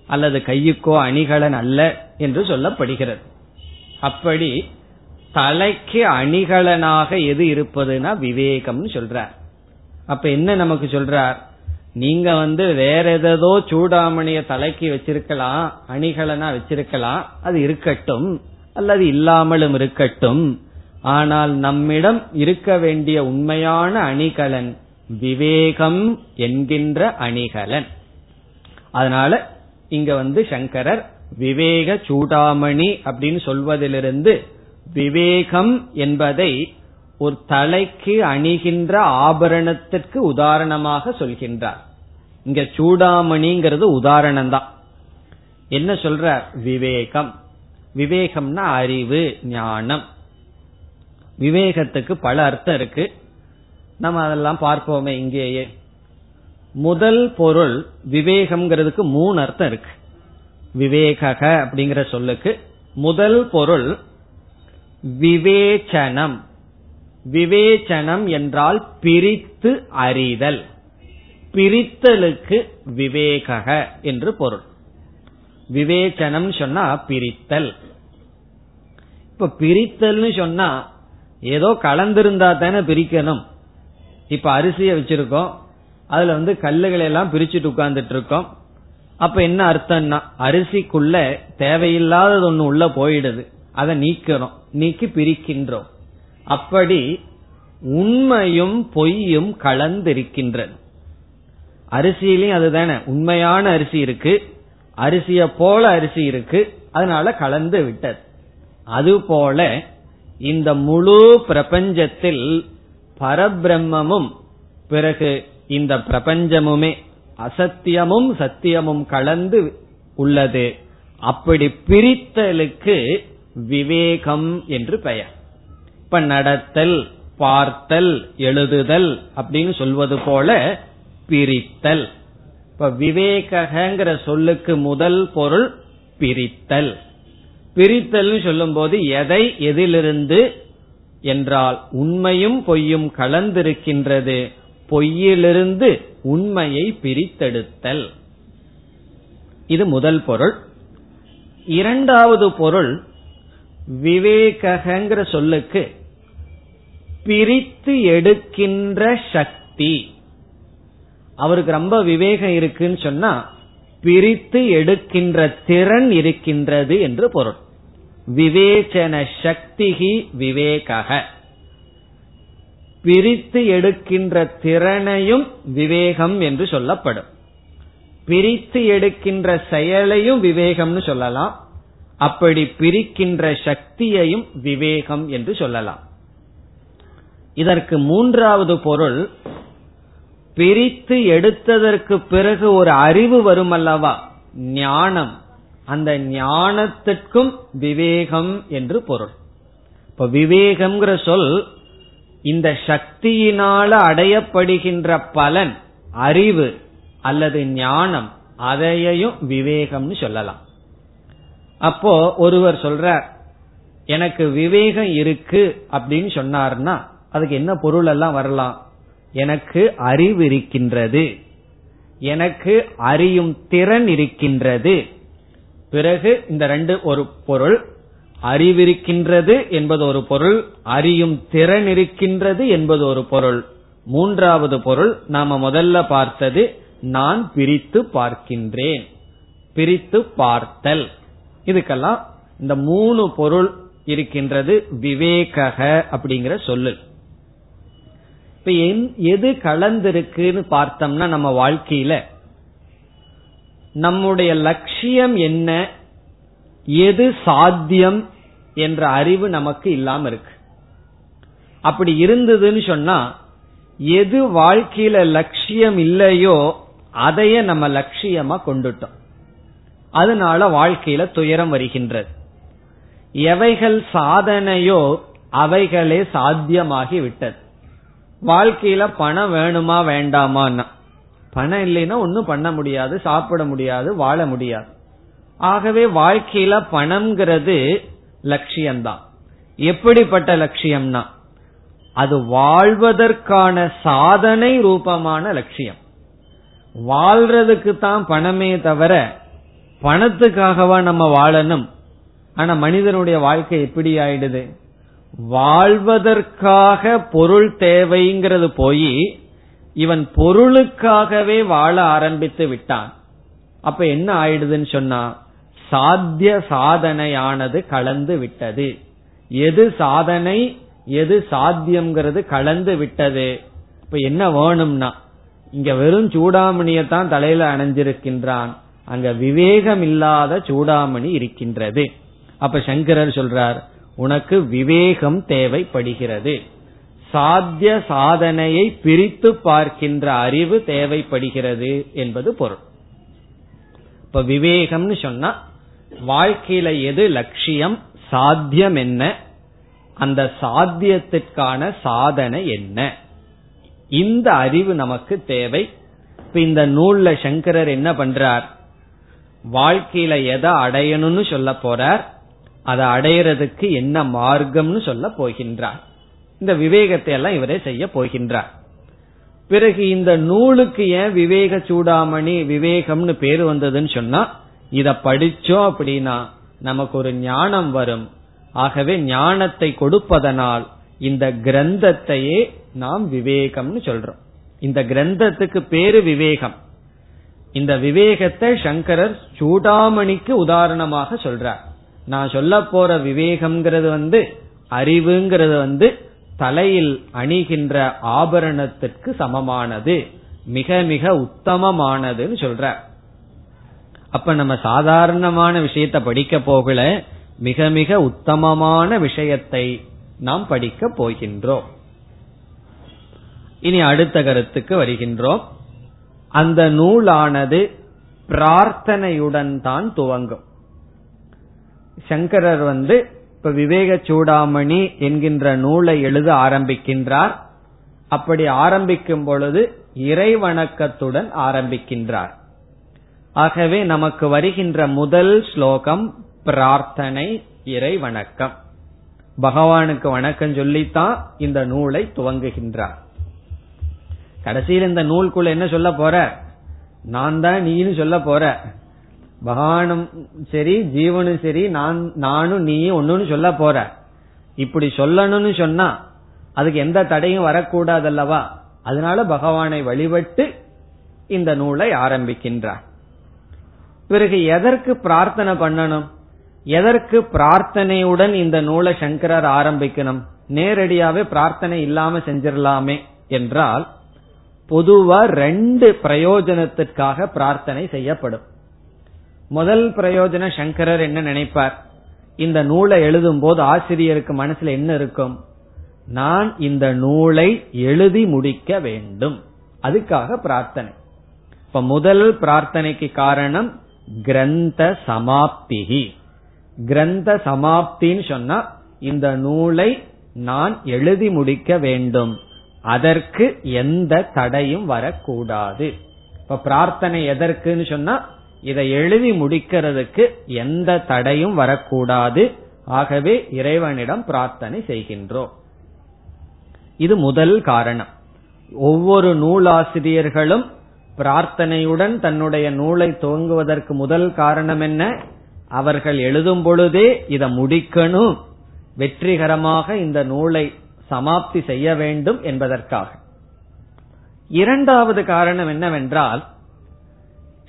அல்லது கையுக்கோ அணிகலன் அல்ல என்று சொல்லப்படுகிறது. அப்படி தலைக்கு அணிகலனாக எது இருப்பதுன்னா விவேகம்னு சொல்றார். அப்ப என்ன நமக்கு சொல்றார்? நீங்க வந்து வேற எதோ சூடாமணிய தலைக்கு வச்சிருக்கலாம் அணிகலனா வச்சிருக்கலாம் அது இருக்கட்டும் அல்லது இல்லாமலும் இருக்கட்டும். ஆனால் நம்மிடம் இருக்க வேண்டிய உண்மையான அணிகலன் விவேகம் என்கின்ற அணிகலன். அதனால இங்க வந்து சங்கரர் விவேக சூடாமணி அப்படின்னு சொல்வதிலிருந்து விவேகம் என்பதை ஒரு தலைக்கு அணிகின்ற ஆபரணத்திற்கு உதாரணமாக சொல்கின்றார். இங்க சூடாமணிங்கிறது உதாரணம் தான் என்ன சொல்ற? விவேகம். விவேகம்னா அறிவு ஞானம். விவேகத்துக்கு பல அர்த்தம் இருக்கு. நம்ம அதெல்லாம் பார்ப்போமே இங்கேயே. முதல் பொருள் விவேகம்ங்கிறதுக்கு மூணு அர்த்தம் இருக்கு. விவேக அப்படிங்கிற சொல்லுக்கு முதல் பொருள் விவேச்சனம். விவேச்சனம் என்றால் பிரித்து அறிதல். பிரித்தலுக்கு விவேக என்று பொருள். விவேச்சனம் சொன்னா பிரித்தல். இப்ப பிரித்தல்னு சொன்னா ஏதோ கலந்திருந்தா தானே பிரிக்கணும். இப்ப அரிசிய வச்சிருக்கோம். அதுல வந்து கல்லுகளை எல்லாம் பிரிச்சுட்டு உட்கார்ந்துட்டு இருக்கோம். அப்ப என்ன அர்த்தம்னா அரிசிக்குள்ள தேவையில்லாதது ஒண்ணு உள்ள போயிடுது. அதை நீக்கிறோம். நீக்கி பிரிக்கின்றோம். அப்படி உண்மையும் பொய்யும் கலந்திருக்கின்றன. அரிசியிலையும் அதுதானே. உண்மையான அரிசி இருக்கு. அரிசிய போல அரிசி இருக்கு. அதனால கலந்து விட்டது. அதுபோல இந்த முழு பிரபஞ்சத்தில் பரபிரம்மமும் பிறகு இந்த பிரபஞ்சமுமே அசத்தியமும் சத்தியமும் கலந்து உள்ளது. அப்படி பிரித்தலுக்கு விவேகம் என்று பெயர். இப்ப நடத்தல் பார்த்தல் எழுதுதல் அப்படின்னு சொல்வது போல பிரித்தல். இப்ப விவேகங்கிற சொல்லுக்கு முதல் பொருள் பிரித்தல். பிரித்தல் சொல்லும் போது எதை எதிலிருந்து என்றால் உண்மையும் பொய்யும் கலந்திருக்கின்றது. பொய்யிலிருந்து உண்மையை பிரித்தெடுத்தல். இது முதல் பொருள். இரண்டாவது பொருள் விவேகங்கிற சொல்லுக்கு பிரித்து எடுக்கின்ற சக்தி. அவருக்கு ரொம்ப விவேகம் இருக்குன்னு சொன்னா பிரித்து எடுக்கின்ற திறன் இருக்கின்றது என்று பொருள். விவேச்சன சக்திகி விவேகக பிரித்து எடுக்கின்ற திறனையும் விவேகம் என்று சொல்லப்படும். பிரித்து எடுக்கின்ற செயலையும் விவேகம்னு சொல்லலாம். அப்படி பிரிக்கின்ற சக்தியையும் விவேகம் என்று சொல்லலாம். இதற்கு மூன்றாவது பொருள் பிரித்து எடுத்ததற்கு பிறகு ஒரு அறிவு வரும் அல்லவா ஞானம். அந்த ஞானத்திற்கும் விவேகம் என்று பொருள். இப்ப விவேகம்ங்கிற சொல் இந்த சக்தியினால அடையப்படுகின்ற பலன் அறிவு அல்லது ஞானம் அதையையும் விவேகம்னு சொல்லலாம். அப்போ ஒருவர் சொல்ற எனக்கு விவேகம் இருக்கு அப்படின்னு சொன்னார்னா அதுக்கு என்ன பொருள் எல்லாம் வரலாம்? எனக்கு அறிவு இருக்கின்றது. எனக்கு அறியும் திறன் இருக்கின்றது. பிறகு இந்த ரெண்டு ஒரு பொருள் அறிவிருக்கின்றது என்பது ஒரு பொருள் அறியும் திறன் இருக்கின்றது என்பது ஒரு பொருள். மூன்றாவது பொருள் நாம முதல்ல பார்த்தது நான் பிரித்து பார்க்கின்றேன். பிரித்து பார்த்தல். இதுக்கெல்லாம் இந்த மூணு பொருள் இருக்கின்றது விவேகக அப்படிங்கிற சொல்லு இப்ப எது கலந்திருக்குன்னு பார்த்தோம்னா நம்ம வாழ்க்கையில நம்முடைய லட்சியம் என்ன? எது சாத்தியம் என்ற அறிவு நமக்கு இல்லாம இருக்கு. அப்படி இருந்ததுன்னு சொன்னா எது வாழ்க்கையில லட்சியம் இல்லையோ அதையே நம்ம லட்சியமா கொண்டுட்டோம். அதனால வாழ்க்கையில துயரம் வருகின்றது. எவைகள் சாதனையோ அவைகளே சாத்தியமாகி விட்டது. வாழ்க்கையில பணம் வேணுமா வேண்டாமான்னா பணம் இல்லைன்னா ஒன்னும் பண்ண முடியாது சாப்பிட முடியாது வாழ முடியாது. ஆகவே வாழ்க்கையில பணம்ங்கிறது லட்சியம்தான். எப்படிப்பட்ட லட்சியம்னா அது வாழ்வதற்கான சாதனை ரூபமான லட்சியம். வாழ்றதுக்கு தான் பணமே தவிர பணத்துக்காகவா நம்ம வாழணும்? ஆனா மனிதனுடைய வாழ்க்கை எப்படி ஆயிடுது. வாழ்வதற்காக பொருள் தேவைங்கிறது போய் இவன் பொருளுக்காகவே வாழ ஆரம்பித்து விட்டான். அப்ப என்ன ஆயிடுதுன்னு சொன்னா சாத்திய சாதனையானது கலந்து விட்டது. எது சாதனை எது சாத்தியம்ங்கிறது கலந்து விட்டது. இப்ப என்ன வேணும்னா இங்க வெறும் சூடாமணியத்தான் தலையில அணைஞ்சிருக்கின்றான். அங்க விவேகம் இல்லாத சூடாமணி இருக்கின்றது. அப்ப சங்கரர் சொல்றார் உனக்கு விவேகம் தேவைப்படுகிறது. சாத்திய சாதனையை பிரித்து பார்க்கின்ற அறிவு தேவைப்படுகிறது என்பது பொருள். இப்ப விவேகம்னு சொன்னா வாழ்க்கையில எது லட்சியம் சாத்தியம் என்ன? அந்த சாத்தியத்திற்கான சாதனை என்ன? இந்த அறிவு நமக்கு தேவை. இப்ப இந்த நூல்ல சங்கரர் என்ன பண்றார்? வாழ்க்கையில எதை அடையணும்னு சொல்ல போறார்? அதை அடையிறதுக்கு என்ன மார்க்கம்னு சொல்ல போகின்றார். இந்த விவேகத்தை எல்லாம் இவரே செய்ய போகின்றார். பிறகு இந்த நூலுக்கு ஏன் விவேக சூடாமணி விவேகம்னு பேர் வந்ததுன்னு சொன்னா இத படிச்சோம் அப்படின்னா நமக்கு ஒரு ஞானம் வரும். ஆகவே ஞானத்தை கொடுப்பதனால் இந்த கிரந்தத்தையே நாம் விவேகம்னு சொல்றோம். இந்த கிரந்தத்துக்கு பேரு விவேகம். இந்த விவேகத்தை சங்கரர் சூடாமணிக்கு உதாரணமாக சொல்றார். நான் சொல்ல போற விவேகம்ங்கிறது வந்து அறிவுங்கிறது வந்து தலையில் அணிகின்ற ஆபரணத்திற்கு சமமானது மிக மிக உத்தமமானதுன்னு சொல்ற. அப்ப நம்ம சாதாரணமான விஷயத்தை படிக்க போகல மிக மிக உத்தமமான விஷயத்தை நாம் படிக்க போகின்றோம். இனி அடுத்த கருத்துக்கு வருகின்றோம். அந்த நூலானது பிரார்த்தனையுடன் தான் துவங்கும். சங்கரர் வந்து இப்ப விவேக சூடாமணி என்கின்ற நூலை எழுத ஆரம்பிக்கின்றார். அப்படி ஆரம்பிக்கும் பொழுது இறைவணக்கத்துடன் ஆரம்பிக்கின்றார். ஆகவே நமக்கு வருகின்ற முதல் ஸ்லோகம் பிரார்த்தனை இறை வணக்கம் பகவானுக்கு வணக்கம் சொல்லித்தான் இந்த நூலை துவங்குகின்றார். கடைசியில் இந்த நூல்குள்ள என்ன சொல்ல போற? நான் தான் நீன்னு சொல்ல போற. பகவானும் சரி ஜீவனும் சரி நான் நானும் நீயும் ஒன்னு சொல்ல போற. இப்படி சொல்லணும்னு சொன்னா அதுக்கு எந்த தடையும் வரக்கூடாது அல்லவா அதனால பகவானை வழிபட்டு இந்த நூலை ஆரம்பிக்கின்றார். பிறகு எதற்கு பிரார்த்தனை பண்ணணும்? எதற்கு பிரார்த்தனையுடன் இந்த நூலை சங்கரர் ஆரம்பிக்கணும்? நேரடியாவே பிரார்த்தனை இல்லாம செஞ்சிடலாமே என்றால் பொதுவா ரெண்டு பிரயோஜனத்திற்காக பிரார்த்தனை செய்யப்படும். முதல் பிரயோஜன சங்கரர் என்ன நினைப்பார்? இந்த நூலை எழுதும் போது ஆசிரியருக்கு மனசுல என்ன இருக்கும்? நான் இந்த நூலை எழுதி முடிக்க வேண்டும். அதுக்காக பிரார்த்தனை. இப்ப முதல் பிரார்த்தனைக்கு காரணம் கிரந்த சமாப்திகி கிரந்த சமாப்தின்னு சொன்னா இந்த நூலை நான் எழுதி முடிக்க வேண்டும். அதற்கு எந்த தடையும் வரக்கூடாது. இப்ப பிரார்த்தனை எதற்குன்னு சொன்னா இதை எழுதி முடிக்கிறதுக்கு எந்த தடையும் வரக்கூடாது. ஆகவே இறைவனிடம் பிரார்த்தனை செய்கின்றோம். இது முதல் காரணம். ஒவ்வொரு நூலாசிரியர்களும் பிரார்த்தனையுடன் தன்னுடைய நூலை துவங்குவதற்கு முதல் காரணம் என்ன? அவர்கள் எழுதும் பொழுதே இதை முடிக்கணும். வெற்றிகரமாக இந்த நூலை சமாப்தி செய்ய வேண்டும் என்பதற்காக. இரண்டாவது காரணம் என்னவென்றால்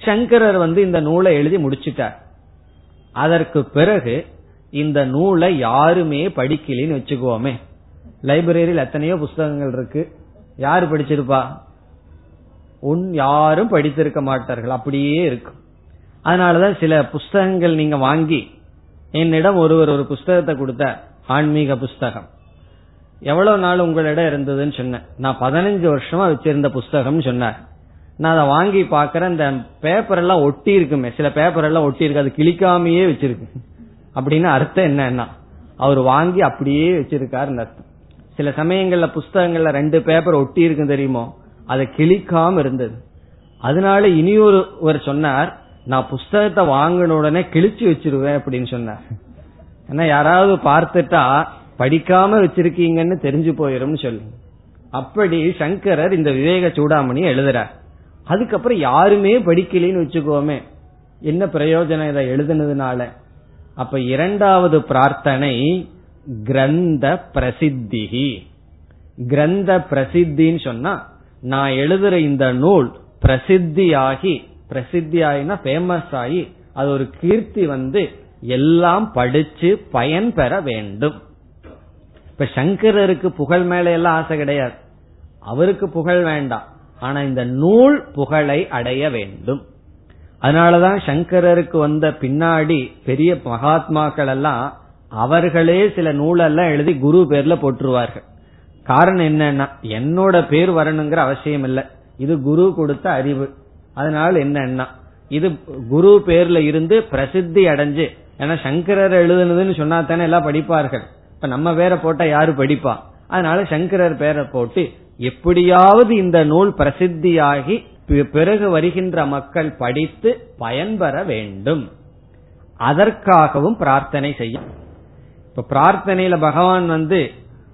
சங்கரர் வந்து இந்த நூலை எழுதி முடிச்சிட்டார். அதற்கு பிறகு இந்த நூலை யாருமே படிக்கலின்னு வச்சுக்குவோமே லைப்ரரியில் எத்தனையோ புஸ்தகங்கள் இருக்கு. யாரு படிச்சிருப்பா? உன் யாரும் படித்திருக்க மாட்டார்கள். அப்படியே இருக்கும் அதனாலதான் சில புஸ்தகங்கள் நீங்க வாங்கி என்னிடம் ஒருவர் ஒரு புஸ்தகத்தை கொடுத்த ஆன்மீக புஸ்தகம். எவ்வளவு நாள் உங்களிடம் இருந்ததுன்னு சொன்னேன். நான் பதினஞ்சு வருஷமா வச்சிருந்த புஸ்தகம் சொன்னார். நான் அதை வாங்கி பாக்கிறேன் இந்த பேப்பர் எல்லாம் ஒட்டி இருக்குமே. சில பேப்பர் எல்லாம் ஒட்டி இருக்கு அது கிளிக்காமையே வச்சிருக்கு. அப்படின்னு அர்த்தம் என்னன்னா அவர் வாங்கி அப்படியே வச்சிருக்காருன்னு அர்த்தம். சில சமயங்கள்ல புஸ்தகங்கள்ல ரெண்டு பேப்பர் ஒட்டி இருக்கு தெரியுமோ? அதை கிளிக்காம இருந்தது. அதனால இனியொரு ஒருவர் சொன்னார் நான் புஸ்தகத்தை வாங்கின உடனே கிழிச்சு வச்சிருவேன் அப்படின்னு சொன்னார். ஏன்னா யாராவது பார்த்துட்டா படிக்காம வச்சிருக்கீங்கன்னு தெரிஞ்சு போயிரும் சொல்லி. அப்படி சங்கரர் இந்த விவேக சூடாமணி எழுதுறார். அதுக்கப்புறம் யாருமே படிக்கலைன்னு வச்சுக்கோமே. என்ன பிரயோஜனம் இதை எழுதுனதுனால? அப்ப இரண்டாவது பிரார்த்தனை கிரந்த பிரசித்திகி கிரந்த பிரசித்தின்னு சொன்னா நான் எழுதுற இந்த நூல் பிரசித்தியாகி பிரசித்தியாகினா ஃபேமஸ் ஆகி அது ஒரு கீர்த்தி வந்து எல்லாம் படிச்சு பயன் பெற வேண்டும். இப்ப சங்கரருக்கு புகழ் மேல எல்லாம் ஆசை கிடையாது. அவருக்கு புகழ் வேண்டாம். ஆனா இந்த நூல் புகழை அடைய வேண்டும். அதனாலதான் சங்கரருக்கு வந்த பின்னாடி பெரிய மகாத்மாக்கள் எல்லாம் அவர்களே சில நூலெல்லாம் எழுதி குரு பேர்ல போட்டுருவார்கள் காரணம் என்னன்னா என்னோட பேர் வரணுங்கிற அவசியம் இல்லை. இது குரு கொடுத்த அறிவு. அதனால என்னன்னா இது குரு பேர்ல இருந்து பிரசித்தி அடைஞ்சு ஏன்னா சங்கரர் எழுதுனதுன்னு சொன்னா தானே எல்லாம் படிப்பார்கள். இப்ப நம்ம பேரை போட்டா யாரு படிப்பா? அதனால சங்கரர் பேரை போட்டு எப்படியாவது இந்த நூல் பிரசித்தியாகி பிறகு வருகின்ற மக்கள் படித்து பயன்பெற வேண்டும். அதற்காகவும் பிரார்த்தனை செய்யும் இப்ப பிரார்த்தனையில பகவான் வந்து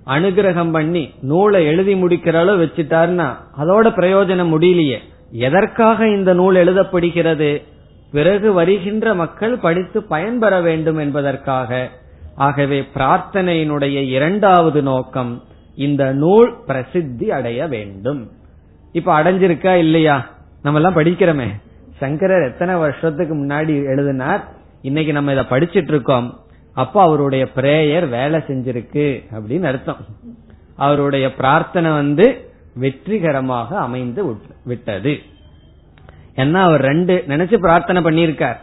அனுகிரகம் பண்ணி நூலை எழுதி முடிக்கிற அளவு வச்சுட்டாருன்னா அதோட பிரயோஜனம் முடியலையே. எதற்காக இந்த நூல் எழுதப்படுகிறது? பிறகு வருகின்ற மக்கள் படித்து பயன்பெற வேண்டும் என்பதற்காக. ஆகவே பிரார்த்தனையினுடைய இரண்டாவது நோக்கம் இந்த நூல் பிரசித்தி அடைய வேண்டும். இப்ப அடைஞ்சிருக்கா இல்லையா? நம்ம எல்லாம் படிக்கிறோமே. சங்கரர் எத்தனை வருஷத்துக்கு முன்னாடி எழுதினார்? இன்னைக்கு நம்ம இதை படிச்சிட்டு இருக்கோம் அப்ப அவருடைய பிரேயர் வேலை செஞ்சிருக்கு அப்படின்னு அர்த்தம். அவருடைய பிரார்த்தனை வந்து வெற்றிகரமாக அமைந்து விட்டது. ஏன்னா அவர் ரெண்டு நினைச்சு பிரார்த்தனை பண்ணியிருக்கார்.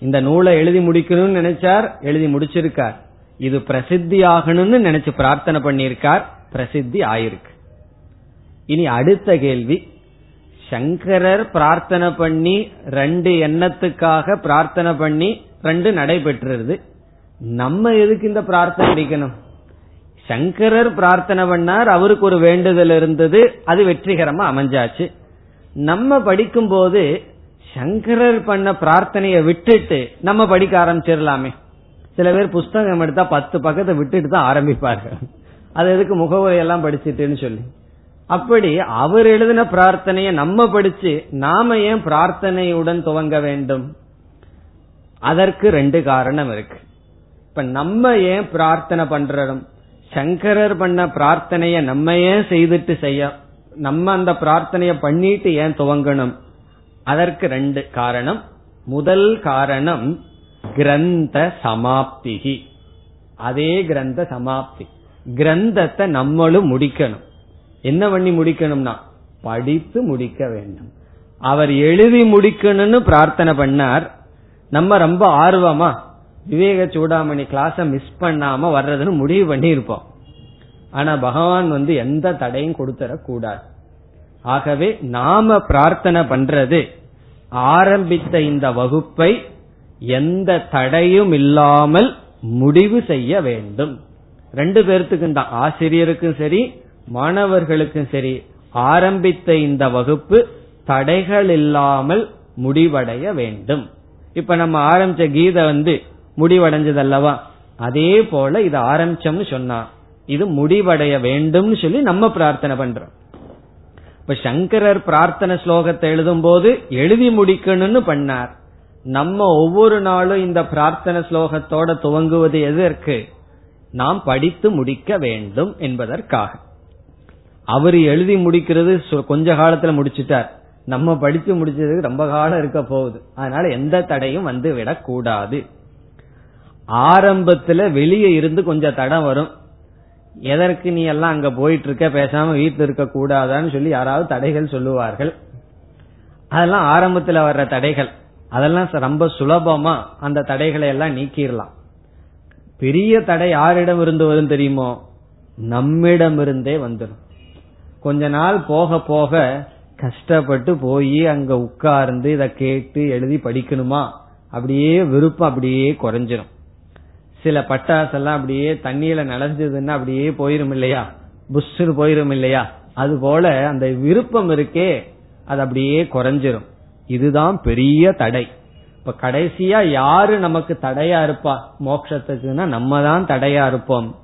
இந்த நூலை எழுதி முடிக்கணும்னு நினைச்சார் எழுதி முடிச்சிருக்கார். இது பிரசித்தி ஆகணும்னு நினைச்சு பிரார்த்தனை பண்ணியிருக்கார். பிரசித்தி ஆயிருக்கு. இனி அடுத்த கேள்வி. சங்கரர் பிரார்த்தனை பண்ணி ரெண்டு எண்ணத்துக்காக பிரார்த்தனை பண்ணி ரெண்டு நடைபெற்றுருது. நம்ம எதுக்கு இந்த பிரார்த்தனை படிக்கணும் சங்கரர் பிரார்த்தனை பண்ணார் அவருக்கு ஒரு வேண்டுதல் இருந்தது அது வெற்றிகரமா அமைஞ்சாச்சு. நம்ம படிக்கும் போது சங்கரர் பண்ண பிரார்த்தனையை விட்டுட்டு நம்ம படிக்க ஆரம்பிச்சிடலாமே. சில பேர் புஸ்தகம் எடுத்தா பத்து பக்கத்தை விட்டுட்டு தான் ஆரம்பிப்பார்கள். அது எதுக்கு முகவரியெல்லாம் படிச்சுட்டுன்னு சொல்லி. அப்படி அவர் எழுதின பிரார்த்தனையை நம்ம படிச்சு நாம ஏன் பிரார்த்தனையுடன் துவங்க வேண்டும்? அதற்கு ரெண்டு காரணம் இருக்கு. இப்ப நம்ம ஏன் பிரார்த்தனை பண்றோம்? சங்கரர் பண்ண பிரார்த்தனைய நம்ம ஏன் செய்துட்டு செய்ய நம்ம அந்த பிரார்த்தனைய பண்ணிட்டு ஏன் துவங்கணும்? அதற்கு ரெண்டு காரணம். முதல் காரணம் கிரந்த சமாப்திகி. அதே கிரந்த சமாப்தி. கிரந்தத்தை நம்மளும் முடிக்கணும். என்ன பண்ணி முடிக்கணும்னா? படித்து முடிக்க வேண்டும். அவர் எழுதி முடிக்கணும்னு பிரார்த்தனை பண்ணார். நம்ம ரொம்ப ஆர்வமா விவேக சூடாமணி கிளாஸ மிஸ் பண்ணாம வர்றதுன்னு முடிவு பண்ணி இருப்போம் ஆனா பகவான் வந்து எந்த தடையும் கொடுத்துடக்கூடாது. ஆகவே நாம பிரார்த்தனை பண்றது ஆரம்பித்த இந்த வகுப்பை எந்த தடையும் இல்லாமல் முடிவு செய்ய வேண்டும். ரெண்டு பேர்த்துக்கும் தான். ஆசிரியருக்கும் சரி மாணவர்களுக்கும் சரி ஆரம்பித்த இந்த வகுப்பு தடைகள் இல்லாமல் முடிவடைய வேண்டும். இப்ப நம்ம ஆரம்பிச்ச கீதை வந்து முடிவடைஞ்சது அல்லவா அதே போல இது ஆரம்பிச்சோம்னு சொன்னா இது முடிவடைய வேண்டும் சொல்லி நம்ம பிரார்த்தனை பண்றோம். இப்ப சங்கரர் பிரார்த்தனை ஸ்லோகத்தை எழுதும் போது எழுதி முடிக்கணும்னு பண்ணார். நம்ம ஒவ்வொரு நாளும் இந்த பிரார்த்தனை ஸ்லோகத்தோட துவங்குவது எதற்கு? நாம் படித்து முடிக்க வேண்டும் என்பதற்காக. அவர் எழுதி முடிக்கிறது கொஞ்ச காலத்துல முடிச்சிட்டார். நம்ம படிச்சு முடிச்சதுக்கு ரொம்ப காலம் இருக்க போகுது. அதனால எந்த தடையும் வந்து விடக்கூடாது ஆரம்பத்துல வெளியே இருந்து கொஞ்சம் தடம் வரும். எதற்கு நீ எல்லாம் அங்க போயிட்டு இருக்க பேசாம வீட்டில் இருக்க கூடாதான்னு சொல்லி யாராவது தடைகள் சொல்லுவார்கள். அதெல்லாம் ஆரம்பத்துல வர்ற தடைகள். அதெல்லாம் ரொம்ப சுலபமா அந்த தடைகளை எல்லாம் நீக்கிடலாம் பெரிய தடை யாரிடம் இருந்து வரும் தெரியுமோ? நம்மிடம் இருந்தே வந்துடும். கொஞ்ச நாள் போக போக கஷ்டப்பட்டு போய் அங்க உட்கார்ந்து இதை கேட்டு எழுதி படிக்கணுமா? அப்படியே விருப்பம் அப்படியே குறைஞ்சிரும். சில பட்டாசெல்லாம் அப்படியே தண்ணியில நனைஞ்சதுன்னா அப்படியே போயிரும் இல்லையா? புஷ்னு போயிரும் இல்லையா? அது போல அந்த விருப்பம் இருக்கே அது அப்படியே குறைஞ்சிரும். இதுதான் பெரிய தடை. இப்ப கடைசியா யாரு நமக்கு தடையா இருப்பா? மோட்சத்துக்குன்னா நம்ம தான் தடையா இருப்போம்.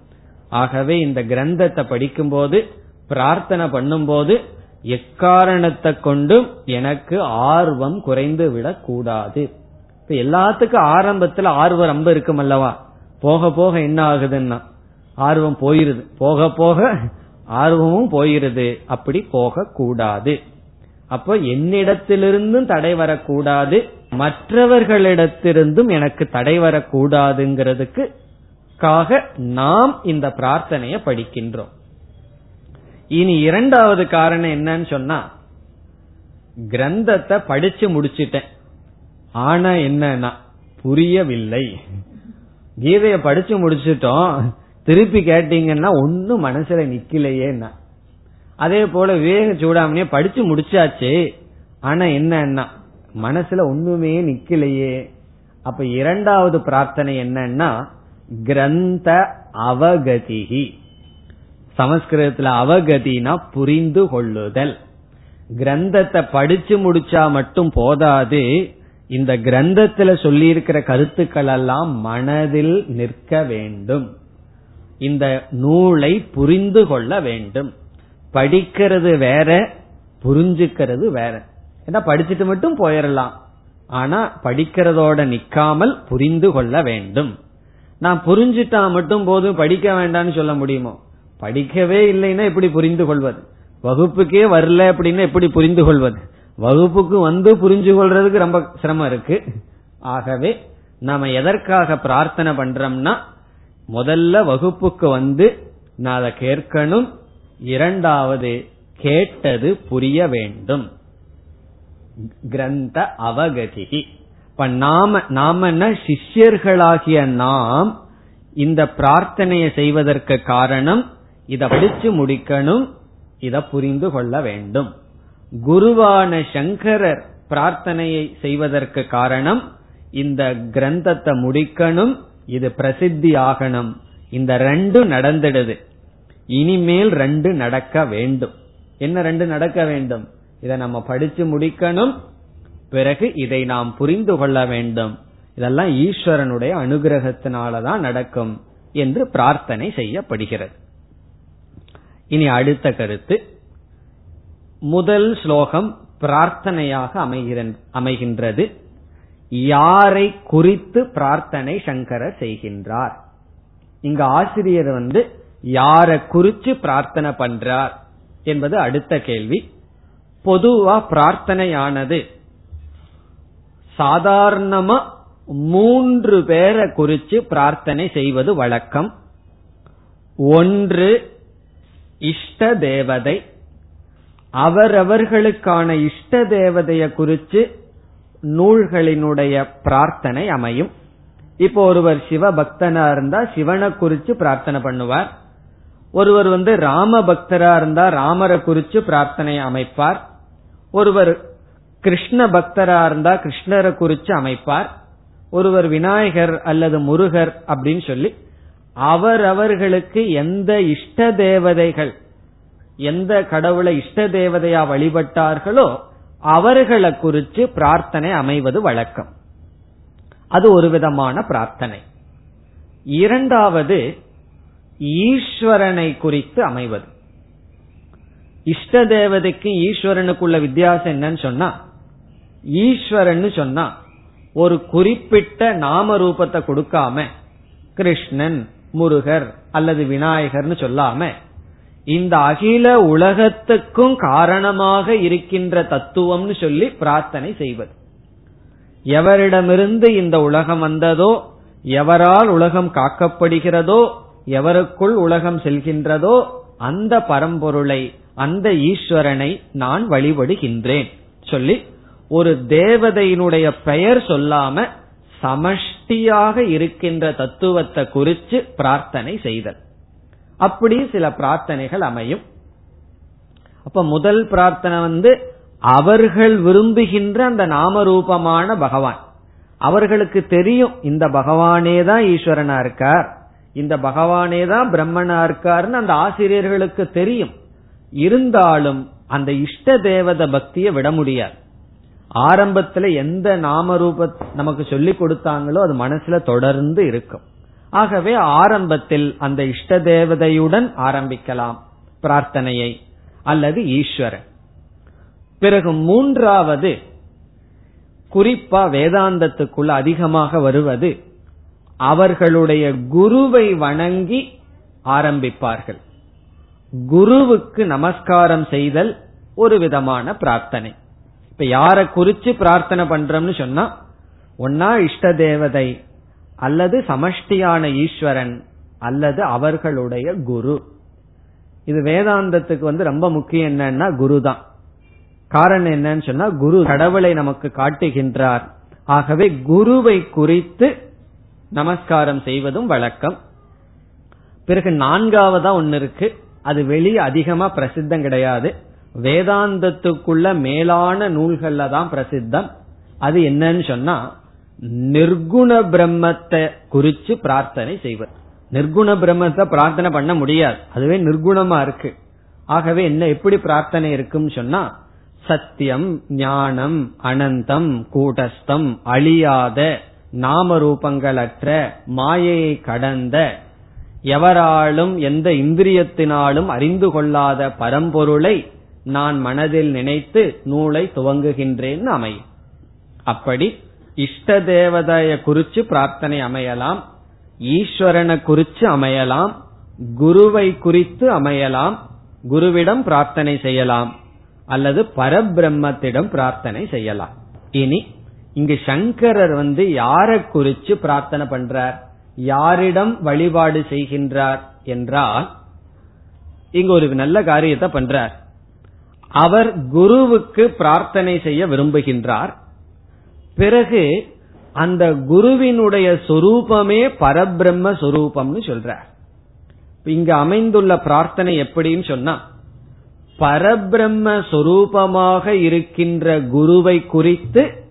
ஆகவே இந்த கிரந்தத்தை படிக்கும்போது பிரார்த்தனை பண்ணும்போது எக்காரணத்தை கொண்டும் எனக்கு ஆர்வம் குறைந்து விடக் கூடாது இப்ப எல்லாத்துக்கும் ஆரம்பத்துல ஆர்வம் ரொம்ப இருக்கும் அல்லவா? போக போக என்ன ஆகுதுன்னா ஆர்வம் போயிருது. போக போக ஆர்வமும் போயிருது. அப்படி போக கூடாது அப்போ என்னிடத்திலிருந்தும் தடை வரக்கூடாது. மற்றவர்களிடத்திலிருந்தும் எனக்கு தடை வரக்கூடாதுங்கிறதுக்கு காக நாம் இந்த பிரார்த்தனைய படிக்கின்றோம். இனி இரண்டாவது காரணம் என்னன்னு சொன்னா கிரந்தத்தை படிச்சு முடிச்சிட்டேன். ஆனா என்னன்னா புரியவில்லை. கீதைய படிச்சு முடிச்சிட்டோம். திருப்பி கேட்டீங்கன்னா ஒன்னும் மனசுல நிக்கலையேன்னா. அதே போல விவேக சூடாமணிய படிச்சு முடிச்சாச்சு. ஆனா என்னன்னா மனசுல ஒண்ணுமே நிக்கலையே. அப்ப இரண்டாவது பிரார்த்தனை என்னன்னா கிரந்த அவகதிகி சமஸ்கிருதத்துல அவகதினா புரிந்து கொள்ளுதல். கிரந்தத்தை படிச்சு முடிச்சா மட்டும் போதாது இந்த கிரந்தத்துல சொல்லி இருக்கிற கருத்துக்கள் எல்லாம் மனதில் நிற்க வேண்டும். இந்த நூலை புரிந்து கொள்ள வேண்டும். படிக்கிறது வேற புரிஞ்சுக்கிறது வேற. ஏன்னா படிச்சுட்டு மட்டும் போயிடலாம் ஆனா படிக்கிறதோட நிக்காமல் புரிந்து கொள்ள வேண்டும். நான் புரிஞ்சுட்டா மட்டும் போதும் படிக்க வேண்டாம்னு சொல்ல முடியுமோ? படிக்கவே இல்லைன்னா எப்படி புரிந்து கொள்வது? வகுப்புக்கே வரல அப்படின்னா எப்படி புரிந்து கொள்வது? வகுப்புக்கு வந்து புரிஞ்சு கொள்றதுக்கு ரொம்ப சிரமம் இருக்கு. ஆகவே நாம எதற்காக பிரார்த்தனை பண்றோம்னா முதல்ல வகுப்புக்கு வந்து நான் அதை கேட்கணும். இரண்டாவது கேட்டது புரிய வேண்டும். கிரந்த அவகதிகி. இப்ப நாம நாம சிஷ்யர்களாகிய நாம் இந்த பிரார்த்தனையை செய்வதற்கு காரணம் இத படிச்சு முடிக்கணும் இத புரிந்து கொள்ள வேண்டும். குருவான சங்கரர் பிரார்த்தனையை செய்வதற்கு காரணம் இந்த கிரந்தத்தை முடிக்கணும் இது பிரசித்தி ஆகணும். இந்த ரெண்டு நடந்துடுது. இனிமேல் ரெண்டு நடக்க வேண்டும். என்ன ரெண்டு நடக்க வேண்டும்? இதை நம்ம படிச்சு முடிக்கணும். பிறகு இதை நாம் புரிந்து கொள்ள வேண்டும். இதெல்லாம் ஈஸ்வரனுடைய அனுகிரகத்தினாலதான் நடக்கும் என்று பிரார்த்தனை செய்யப்படுகிறது. இனி அடுத்த கருத்து. முதல் ஸ்லோகம் பிரார்த்தனையாக அமைகின்றது. யாரை குறித்து பிரார்த்தனை சங்கரர் செய்கின்றார்? இங்க ஆசிரியர் வந்து யாரை குறிச்சு பிரார்த்தனை பண்றார் என்பது அடுத்த கேள்வி. பொதுவா பிரார்த்தனையானது. சாதாரணமா மூன்று பேரை குறிச்சு பிரார்த்தனை செய்வது வழக்கம். ஒன்று இஷ்ட தேவதை. அவரவர்களுக்கான இஷ்ட தேவதைய குறிச்சு நூல்களினுடைய பிரார்த்தனை அமையும். இப்போ ஒருவர் சிவ பக்தனா இருந்தா சிவனை குறிச்சு பிரார்த்தனை பண்ணுவார். ஒருவர் வந்து ராம பக்தரா இருந்தா ராமரை குறிச்சு பிரார்த்தனை அமைப்பார். ஒருவர் கிருஷ்ண பக்தரா இருந்தா கிருஷ்ணரை குறிச்சு அமைப்பார். ஒருவர் விநாயகர் அல்லது முருகர் அப்படின்னு சொல்லி அவரவர்களுக்கு எந்த இஷ்ட தேவதைகள் எந்த கடவுளை இஷ்ட தேவதையா வழிபட்டார்களோ அவர்களை குறித்து பிரார்த்தனை அமைவது வழக்கம். அது ஒரு விதமான பிரார்த்தனை. இரண்டாவது ஈஸ்வரனை குறித்து அமைவது. இஷ்ட தேவதைக்கு ஈஸ்வரனுக்குள்ள வித்தியாசம் என்னன்னு சொன்னா ஈஸ்வரன் சொன்னா ஒரு குறிப்பிட்ட நாம ரூபத்தை கொடுக்காம கிருஷ்ணன் முருகர் அல்லது விநாயகர்னு சொல்லாம இந்த அகில உலகத்துக்கும் காரணமாக இருக்கின்ற தத்துவம்னு சொல்லி பிரார்த்தனை செய்வது. எவரிடமிருந்து இந்த உலகம் வந்ததோ எவரால் உலகம் காக்கப்படுகிறதோ எவருக்குள் உலகம் செல்கின்றதோ அந்த பரம்பொருளை அந்த ஈஸ்வரனை நான் வழிபடுகின்றேன். சொல்லி ஒரு தேவதையினுடைய பெயர் சொல்லாம சமஷ்டியாக இருக்கின்ற தத்துவத்தை குறித்து பிரார்த்தனை செய்தல். அப்படி சில பிரார்த்தனைகள் அமையும். அப்ப முதல் பிரார்த்தனை வந்து அவர்கள் விரும்புகின்ற அந்த நாமரூபமான பகவான். அவர்களுக்கு தெரியும் இந்த பகவானே தான் ஈஸ்வரனா இருக்கார். இந்த பகவானே தான் பிரம்மனா இருக்காருன்னு அந்த ஆசிரியர்களுக்கு தெரியும். இருந்தாலும் அந்த இஷ்ட தேவத பக்தியை விட முடியாது. ஆரம்பத்துல எந்த நாம ரூப நமக்கு சொல்லி கொடுத்தாங்களோ அது மனசுல தொடர்ந்து இருக்கும். ஆகவே ஆரம்பத்தில் அந்த இஷ்ட தேவதையுடன் ஆரம்பிக்கலாம். பிரார்த்தனையை அல்லது ஈஸ்வரன். பிறகு மூன்றாவது குறிப்பா வேதாந்தத்துக்குள்ள அதிகமாக வருவது அவர்களுடைய குருவை வணங்கி ஆரம்பிப்பார்கள். குருவுக்கு நமஸ்காரம் செய்தல் ஒரு விதமான பிரார்த்தனை. இப்ப யார குறிச்சு பிரார்த்தனை பண்றோம்னு சொன்னா ஒன்னா இஷ்ட தேவதை அல்லது சமஷ்டியான ஈஸ்வரன் அல்லது அவர்களுடைய குரு. இது வேதாந்தத்துக்கு வந்து ரொம்ப முக்கியம் என்னன்னா குரு தான் காரணம் என்னன்னு சொன்னா குரு கடவுளை நமக்கு காட்டுகின்றார். ஆகவே குருவை குறித்து நமஸ்காரம் செய்வதும் வழக்கம். பிறகு நான்காவதா ஒன்னு இருக்கு. அது வெளியே அதிகமா பிரசித்தம் கிடையாது. வேதாந்தத்துக்குள்ள மேலான நூல்கள்ல தான் பிரசித்தம். அது என்னன்னு சொன்னா நிர்குண பிரம்மத்தை குறிச்சு பிரார்த்தனை செய்வது நிர்குண பிரம்மத்தை பிரார்த்தனை பண்ண முடியாது. அதுவே நிர்குணமா இருக்கு. ஆகவே என்ன எப்படி பிரார்த்தனை இருக்குன்னு சொன்னா சத்தியம் ஞானம் அனந்தம் கூட்டஸ்தம் அழியாத நாம ரூபங்களற்ற மாயையை கடந்த எவராலும் எந்த இந்திரியத்தினாலும் அறிந்து கொள்ளாத பரம்பொருளை நான் மனதில் நினைத்து நூலை துவங்குகின்றேன் அமையும். அப்படி இஷ்ட தேவதைய குறிச்சு பிரார்த்தனை அமையலாம் ஈஸ்வரனை குறிச்சு அமையலாம் குருவை குறித்து அமையலாம் குருவிடம் பிரார்த்தனை செய்யலாம் அல்லது பரபிரம்மத்திடம் பிரார்த்தனை செய்யலாம். இனி இங்கு சங்கரர் வந்து யாரை குறிச்சு பிரார்த்தனை பண்றார்? யாரிடம் வழிபாடு செய்கின்றார் என்றால் இங்க ஒரு நல்ல காரியத்தை பண்றார். அவர் குருவுக்கு பிரார்த்தனை செய்ய விரும்புகின்றார். பிறகு அந்த குருவினுடைய சொரூபமே பரபிரம்ம சொரூபம்னு சொல்றார். இங்க அமைந்துள்ள பிரார்த்தனை எப்படின்னு சொன்னா பரபிரம்ம சொரூபமாக இருக்கின்ற குருவை குறித்து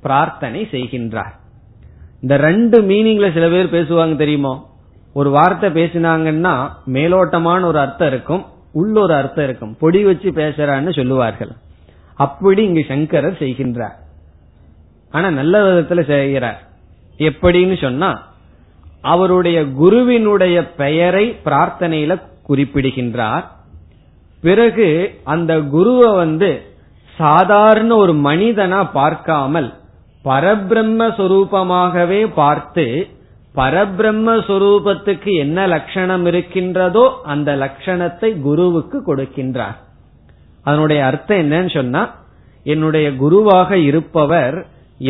பிரார்த்தனை செய்கின்றார். இந்த ரெண்டு மீனிங்ல சில பேர் பேசுவாங்க தெரியுமோ? ஒரு வார்த்தை பேசினாங்கன்னா மேலோட்டமான ஒரு அர்த்தம் இருக்கும் உள்ள ஒரு அர்த்தம் இருக்கும். பொடி வச்சு பேசுறான்னு சொல்லுவார்கள். அப்படி இங்கு சங்கரர் செய்கின்றார். ஆனா நல்ல விதத்துல செய்கிறார். எப்படின்னு சொன்னா அவருடைய குருவினுடைய பெயரை பிரார்த்தனையில குறிப்பிடுகின்றார். பிறகு அந்த குருவை வந்து சாதாரண ஒரு மனிதனா பார்க்காமல் பரபிரம்ம சொரூபமாகவே பார்த்து பரபிரம்ம சொரூபத்துக்கு என்ன லட்சணம் இருக்கின்றதோ அந்த லட்சணத்தை குருவுக்கு கொடுக்கின்றார். அதனுடைய அர்த்தம் என்னன்னு சொன்னா என்னுடைய குருவாக இருப்பவர்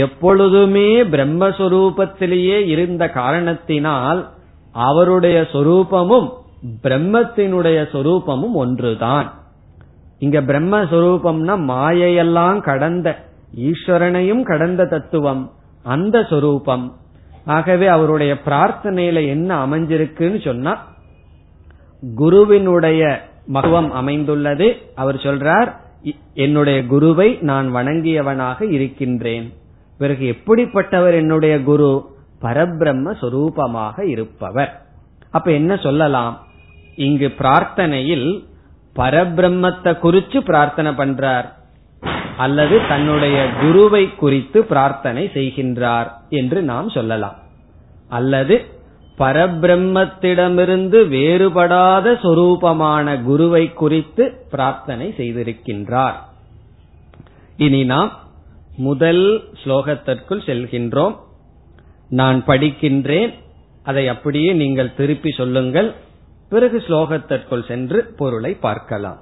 எப்பொழுதுமே பிரம்மஸ்வரூபத்திலேயே இருந்த காரணத்தினால் அவருடைய சொரூபமும் பிரம்மத்தினுடைய சொரூபமும் ஒன்றுதான். இங்க பிரம்மஸ்வரூபம்னா மாயையெல்லாம் கடந்த ஈஸ்வரனையும் கடந்த தத்துவம் அந்த சொரூபம். ஆகவே அவருடைய பிரார்த்தனையில என்ன அமைஞ்சிருக்குன்னு சொன்னா குருவினுடைய மகவம் அமைந்துள்ளது. அவர் சொல்றார் என்னுடைய குருவை நான் வணங்கியவனாக இருக்கின்றேன். பிறகு எப்படிப்பட்டவர் என்னுடைய குரு? பரபிரம்ம சொரூபமாக இருப்பவர். அப்ப என்ன சொல்லலாம்? இங்கு பிரார்த்தனையில் பரபிரம்மத்தை குறிச்சு பிரார்த்தனை பண்றார். அல்லது தன்னுடைய குருவை குறித்து பிரார்த்தனை செய்கின்றார் என்று நாம் சொல்லலாம். அல்லது பரபிரம்மத்திடமிருந்து வேறுபடாத சொரூபமான குருவை குறித்து பிரார்த்தனை செய்திருக்கின்றார். இனி நாம் முதல் ஸ்லோகத்திற்குள் செல்கின்றோம். நான் படிக்கின்றேன். அதை அப்படியே நீங்கள் திருப்பி சொல்லுங்கள். பிறகு ஸ்லோகத்திற்குள் சென்று பொருளை பார்க்கலாம்.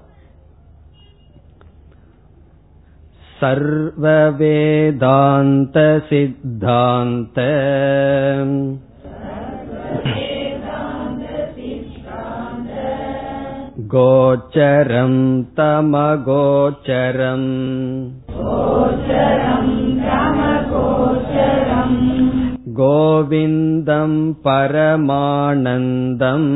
सर्ववेदान्तसिद्धान्त गोचरं तमगोचरम् गोविन्दं परमानन्दम्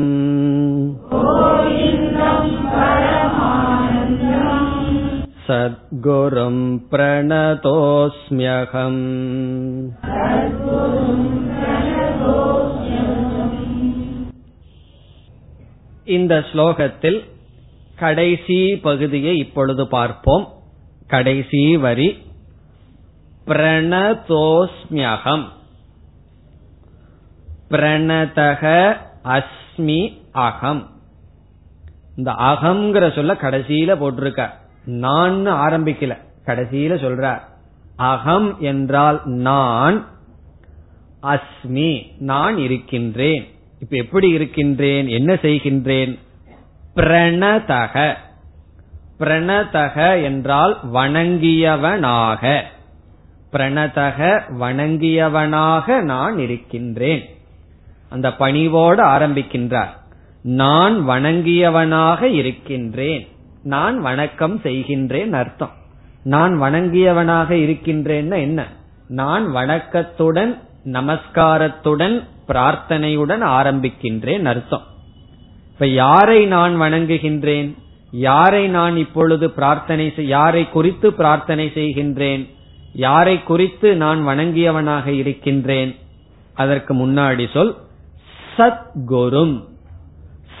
सद्गुरुं प्रणतोऽस्म्यहम् இந்த ஸ்லோகத்தில் கடைசி பகுதியை இப்பொழுது பார்ப்போம் கடைசி வரி பிரணதோஸ்மியகம் பிரணதக அஸ்மி அகம் இந்த அகங்கிற சொல்ல கடைசியில போட்டிருக்க நான் ஆரம்பிக்கல. கடைசியில சொல்றார் அகம் என்றால் நான் அஸ்மி நான் இருக்கின்றேன். இப்ப எப்படி இருக்கின்றேன்? என்ன செய்கின்றேன்? பிரணதக. பிரணதக என்றால் வணங்கியவனாக. பிரணதக வணங்கியவனாக நான் இருக்கின்றேன். அந்த பணிவோடு ஆரம்பிக்கின்றார். நான் வணங்கியவனாக இருக்கின்றேன். நான் வணக்கம் செய்கின்றேன் அர்த்தம். நான் வணங்கியவனாக இருக்கின்றேன்னா என்ன? நான் வணக்கத்துடன் நமஸ்காரத்துடன் பிரார்த்தனையுடன் ஆரம்பிக்கின்றேன் அர்த்தம். இப்ப யாரை நான் வணங்குகின்றேன்? யாரை நான் இப்பொழுது பிரார்த்தனை யாரை குறித்து பிரார்த்தனை செய்கின்றேன்? யாரை குறித்து நான் வணங்கியவனாக இருக்கின்றேன்? அதற்கு முன்னாடி சொல் சத்குரும்.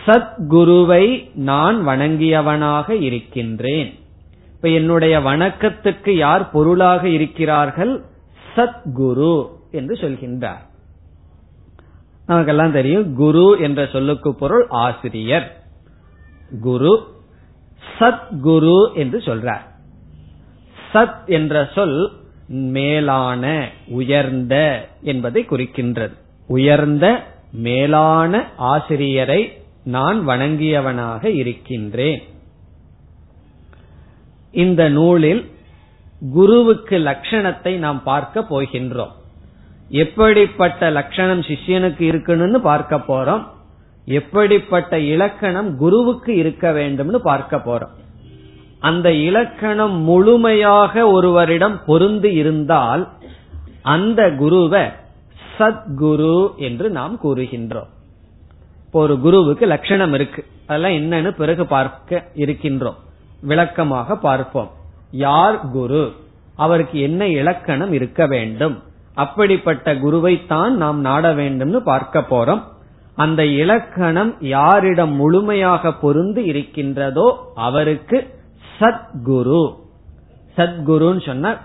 சத்குருவை நான் வணங்கியவனாக இருக்கின்றேன். இப்ப என்னுடைய வணக்கத்துக்கு யார் பொருளாக இருக்கிறார்கள்? சத்குரு என்று சொல்கின்றார். நமக்கெல்லாம் தெரியும் குரு என்ற சொல்லுக்கு பொருள் ஆசிரியர். குரு சத்குரு என்று சொல்றார். சத் என்ற சொல் மேலான உயர்ந்த என்பதை குறிக்கின்றது. உயர்ந்த மேலான ஆசிரியரை நான் வணங்கியவனாக இருக்கின்றேன். இந்த நூலில் குருவுக்கு லட்சணத்தை நாம் பார்க்க போகின்றோம். எப்படிப்பட்ட லட்சணம் சிஷ்யனுக்கு இருக்கணும்னு பார்க்க போறோம். எப்படிப்பட்ட இலக்கணம் குருவுக்கு இருக்க வேண்டும்னு பார்க்க போறோம். அந்த இலக்கணம் முழுமையாக ஒருவரிடம் பொருந்து இருந்தால் அந்த குருவை சத்குரு என்று நாம் கூறுகின்றோம். இப்போ ஒரு குருவுக்கு லட்சணம் இருக்கு. அதெல்லாம் என்னன்னு பிறகு பார்க்க இருக்கின்றோம். விளக்கமாக பார்ப்போம். யார் குரு? அவருக்கு என்ன இலக்கணம் இருக்க வேண்டும்? அப்படிப்பட்ட குருவை தான் நாம் நாட வேண்டும்னு பார்க்க போறோம். அந்த இலக்கணம் யாரிடம் முழுமையாக பொருந்து இருக்கின்றதோ அவருக்கு சத்குரு. சத்குருன்னு சொன்ன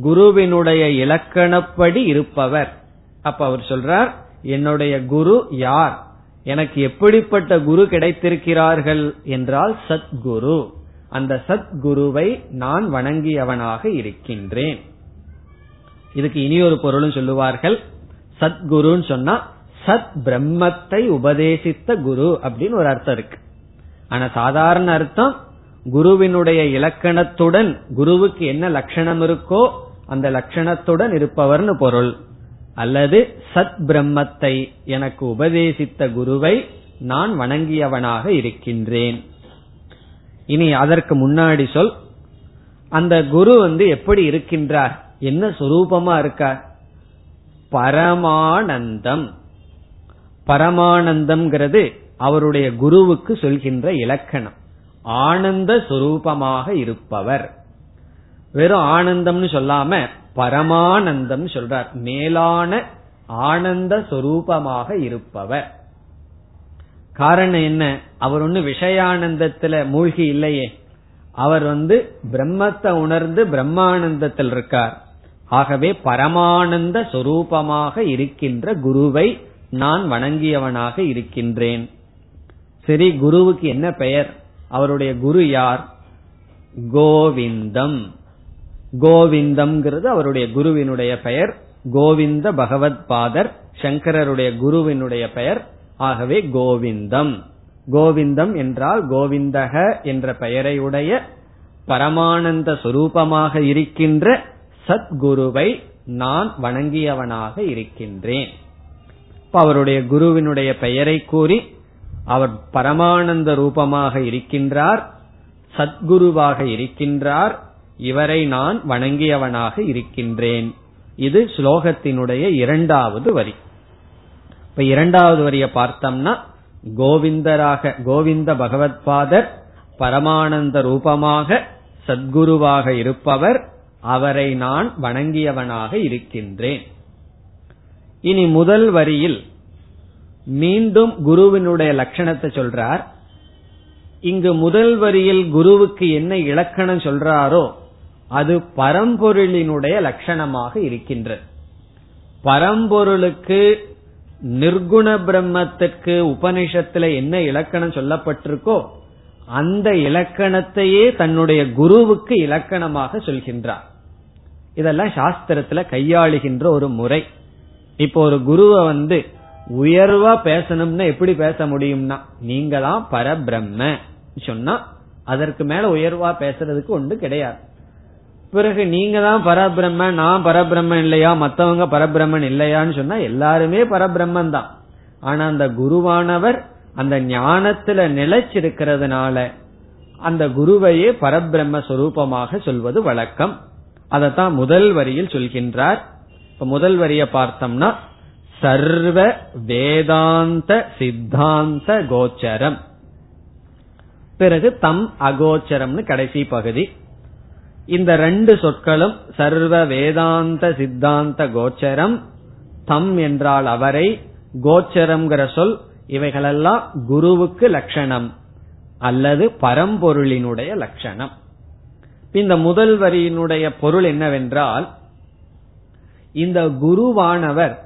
குருவினுடைய இலக்கணப்படி இருப்பவர். அப்ப அவர் சொல்றார் என்னுடைய குரு யார்? எனக்கு எப்படிப்பட்ட குரு கிடைத்திருக்கிறார்கள் என்றால் சத்குரு. அந்த சத்குருவை நான் வணங்கியவனாக இருக்கின்றேன். இதுக்கு இனி ஒரு பொருளும் சொல்லுவார்கள். சத்குருன்னு சொன்னா சத் பிரம்மத்தை உபதேசித்த குரு அப்படின்னு ஒரு அர்த்தம் இருக்கு. ஆனா சாதாரண அர்த்தம் குருவினுடைய இலக்கணத்துடன் குருவுக்கு என்ன லட்சணம் இருக்கோ அந்த லட்சணத்துடன் இருப்பவர்னு பொருள். அல்லது சத் பிரம்மத்தை எனக்கு உபதேசித்த குருவை நான் வணங்கியவனாக இருக்கின்றேன். இனி அதற்கு முன்னாடி சொல் அந்த குரு வந்து எப்படி இருக்கின்றார்? என்ன சுரூபமா இருக்கார்? பரமானந்தம். பரமானந்தம்ங்கிறது அவருடைய குருவுக்கு சொல்கின்ற இலக்கணம். ஆனந்த சுரூபமாக இருப்பவர். வெறும் ஆனந்தம்னு சொல்லாம பரமானந்தம் சொல்றார். மேலான ஆனந்த சொரூபமாக இருப்பவர். காரணம் என்ன? அவர் ஒண்ணு விஷயானந்தத்துல மூழ்கி இல்லையே. அவர் வந்து பிரம்மத்தை உணர்ந்து பிரம்மானந்தத்தில் இருக்கார். ஆகவே பரமானந்த சொரூபமாக இருக்கின்ற குருவை நான் வணங்கியவனாக இருக்கின்றேன். சரி குருவுக்கு என்ன பெயர்? அவருடைய குரு யார்? கோவிந்தம். கோவிந்தம்ங்கிறது அவருடைய குருவினுடைய பெயர். கோவிந்த பகவத் பாதர் சங்கரருடைய குருவினுடைய பெயர். ஆகவே கோவிந்தம். கோவிந்தம் என்றால் கோவிந்தக என்ற பெயரையுடைய பரமானந்த சுரூபமாக இருக்கின்ற சத்குருவை நான் வணங்கியவனாக இருக்கின்றேன். அவருடைய குருவினுடைய பெயரை கூறி அவர் பரமானந்த ரூபமாக இருக்கின்றார் சத்குருவாக இருக்கின்றார் இவரை நான் வணங்கியவனாக இருக்கின்றேன். இது ஸ்லோகத்தினுடைய இரண்டாவது வரி. இப்ப இரண்டாவது வரியை பார்த்தோம்னா கோவிந்தராக கோவிந்த பகவத்பாதர் பரமானந்த ரூபமாக சத்குருவாக இருப்பவர் அவரை நான் வணங்கியவனாக இருக்கின்றேன். இனி முதல் வரியில் மீண்டும் குருவினுடைய லட்சணத்தை சொல்றார். இங்கு முதல் வரியில் குருவுக்கு என்ன இலக்கணம் சொல்றாரோ அது பரம்பொருளினுடைய லட்சணமாக இருக்கின்றது பரம்பொருளுக்கு நிர்குண பிரம்மத்திற்கு உபனிஷத்துல என்ன இலக்கணம் சொல்லப்பட்டிருக்கோ அந்த இலக்கணத்தையே தன்னுடைய குருவுக்கு இலக்கணமாக சொல்கின்றார். இதெல்லாம் சாஸ்திரத்துல கையாளுகின்ற ஒரு முறை. இப்போ ஒரு குருவை வந்து உயர்வா பேசணும்னா எப்படி பேச முடியும்னா நீங்களாம் பரபிரம்ம சொன்னா அதற்கு மேல உயர்வா பேசுறதுக்கு ஒன்று கிடையாது. பிறகு நீங்க தான் பரபிரம்மன் நான் பரபிரம்மன் இல்லையா? மத்தவங்க பரபிரம்மன் இல்லையான்னு சொன்னா எல்லாருமே பரபிரம்மன் தான். ஆனா அந்த குருவானவர் அந்த ஞானத்துல நிலைச்சிருக்கிறதுனால அந்த குருவையே பரபிரம்ம சொரூபமாக சொல்வது வழக்கம். அதத்தான் முதல் வரியில் சொல்கின்றார். இப்ப முதல் வரிய பார்த்தோம்னா சர்வ வேதாந்த சித்தாந்த கோச்சரம். பிறகு தம் அகோச்சரம்னு கடைசி பகுதி. இந்த ரெண்டு சொற்களும் சர்வ வேதாந்த சித்தாந்த கோச்சரம் தம் என்றால் அவரை கோச்சரம்ங்கிற சொல் இவைகளெல்லாம் குருவுக்கு லட்சணம் அல்லது பரம்பொருளினுடைய லட்சணம். இந்த முதல் வரியினுடைய பொருள் என்னவென்றால் இந்த குருவானவர்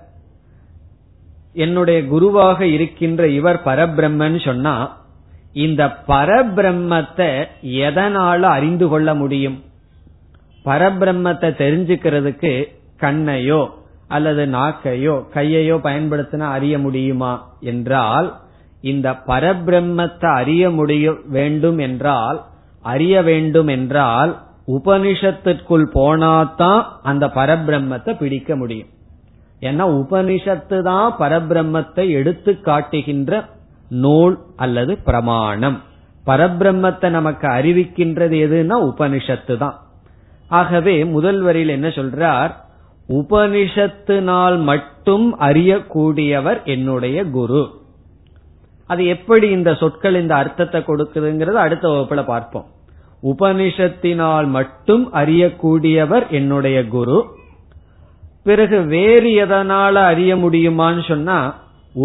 என்னுடைய குருவாக இருக்கின்ற இவர் பரபிரம்மன் சொன்னா இந்த பரபிரம்மத்தை எதனால அறிந்து கொள்ள முடியும்? பரபிரம்மத்தை தெரிஞ்சுக்கிறதுக்கு கண்ணையோ அல்லது நாக்கையோ கையையோ பயன்படுத்தினா அறிய முடியுமா என்றால் இந்த பரபிரம்மத்தை அறிய முடிய வேண்டும் என்றால் அறிய வேண்டும் என்றால் உபனிஷத்திற்குள் போனாதான் அந்த பரபிரம்மத்தை பிடிக்க முடியும். ஏன்னா உபனிஷத்து தான் பரபிரம்மத்தை எடுத்து காட்டுகின்ற நூல் அல்லது பிரமாணம். பரபிரம்மத்தை நமக்கு அறிவிக்கின்றது எதுனா உபனிஷத்து தான். ஆகவே முதல் வரியில் என்ன சொல்றார்? உபனிஷத்தினால் மட்டும் அறியக்கூடியவர் என்னுடைய குரு. அது எப்படி இந்த சொற்கள் இந்த அர்த்தத்தை கொடுக்குதுங்கிறது அடுத்த வகுப்புல பார்ப்போம். உபனிஷத்தினால் மட்டும் அறியக்கூடியவர் என்னுடைய குரு. பிறகு வேறு எதனால அறிய முடியுமான்னு சொன்னா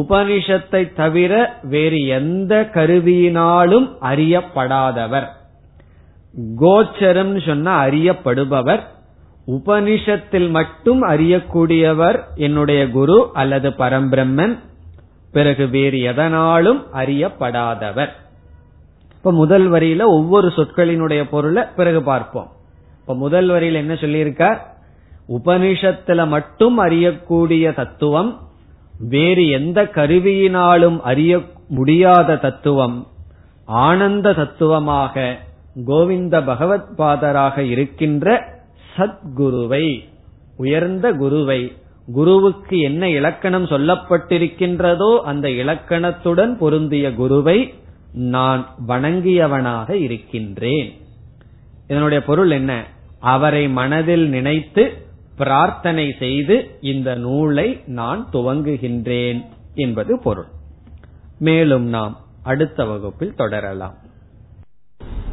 உபனிஷத்தை தவிர வேறு எந்த கருவியினாலும் அறியப்படாதவர். கோச்சரம் சொன்னா அறியப்படுபவர். உபனிஷத்தில் மட்டும் அறியக்கூடியவர் என்னுடைய குரு அல்லது பரம்பிரம்மன். பிறகு வேறு எதனாலும் அறியப்படாதவர். இப்ப முதல் வரியில ஒவ்வொரு சொற்களினுடைய பொருளை பிறகு பார்ப்போம். இப்ப முதல் வரியில் என்ன சொல்லியிருக்கார்? உபனிஷத்துல மட்டும் அறியக்கூடிய தத்துவம் வேறு எந்த கருவியினாலும் அறிய முடியாத தத்துவம் ஆனந்த தத்துவமாக கோவிந்த பகவத் பாதராக இருக்கின்ற சத்குருவை உயர்ந்த குருவை குருவுக்கு என்ன இலக்கணம் சொல்லப்பட்டிருக்கின்றதோ அந்த இலக்கணத்துடன் பொருந்திய குருவை நான் வணங்கியவனாக இருக்கின்றேன். இதனுடைய பொருள் என்ன? அவரை மனதில் நினைத்து பிரார்த்தனை செய்து இந்த நூலை நான் துவங்குகின்றேன் என்பது பொருள். மேலும் நாம் அடுத்த வகுப்பில் தொடரலாம்.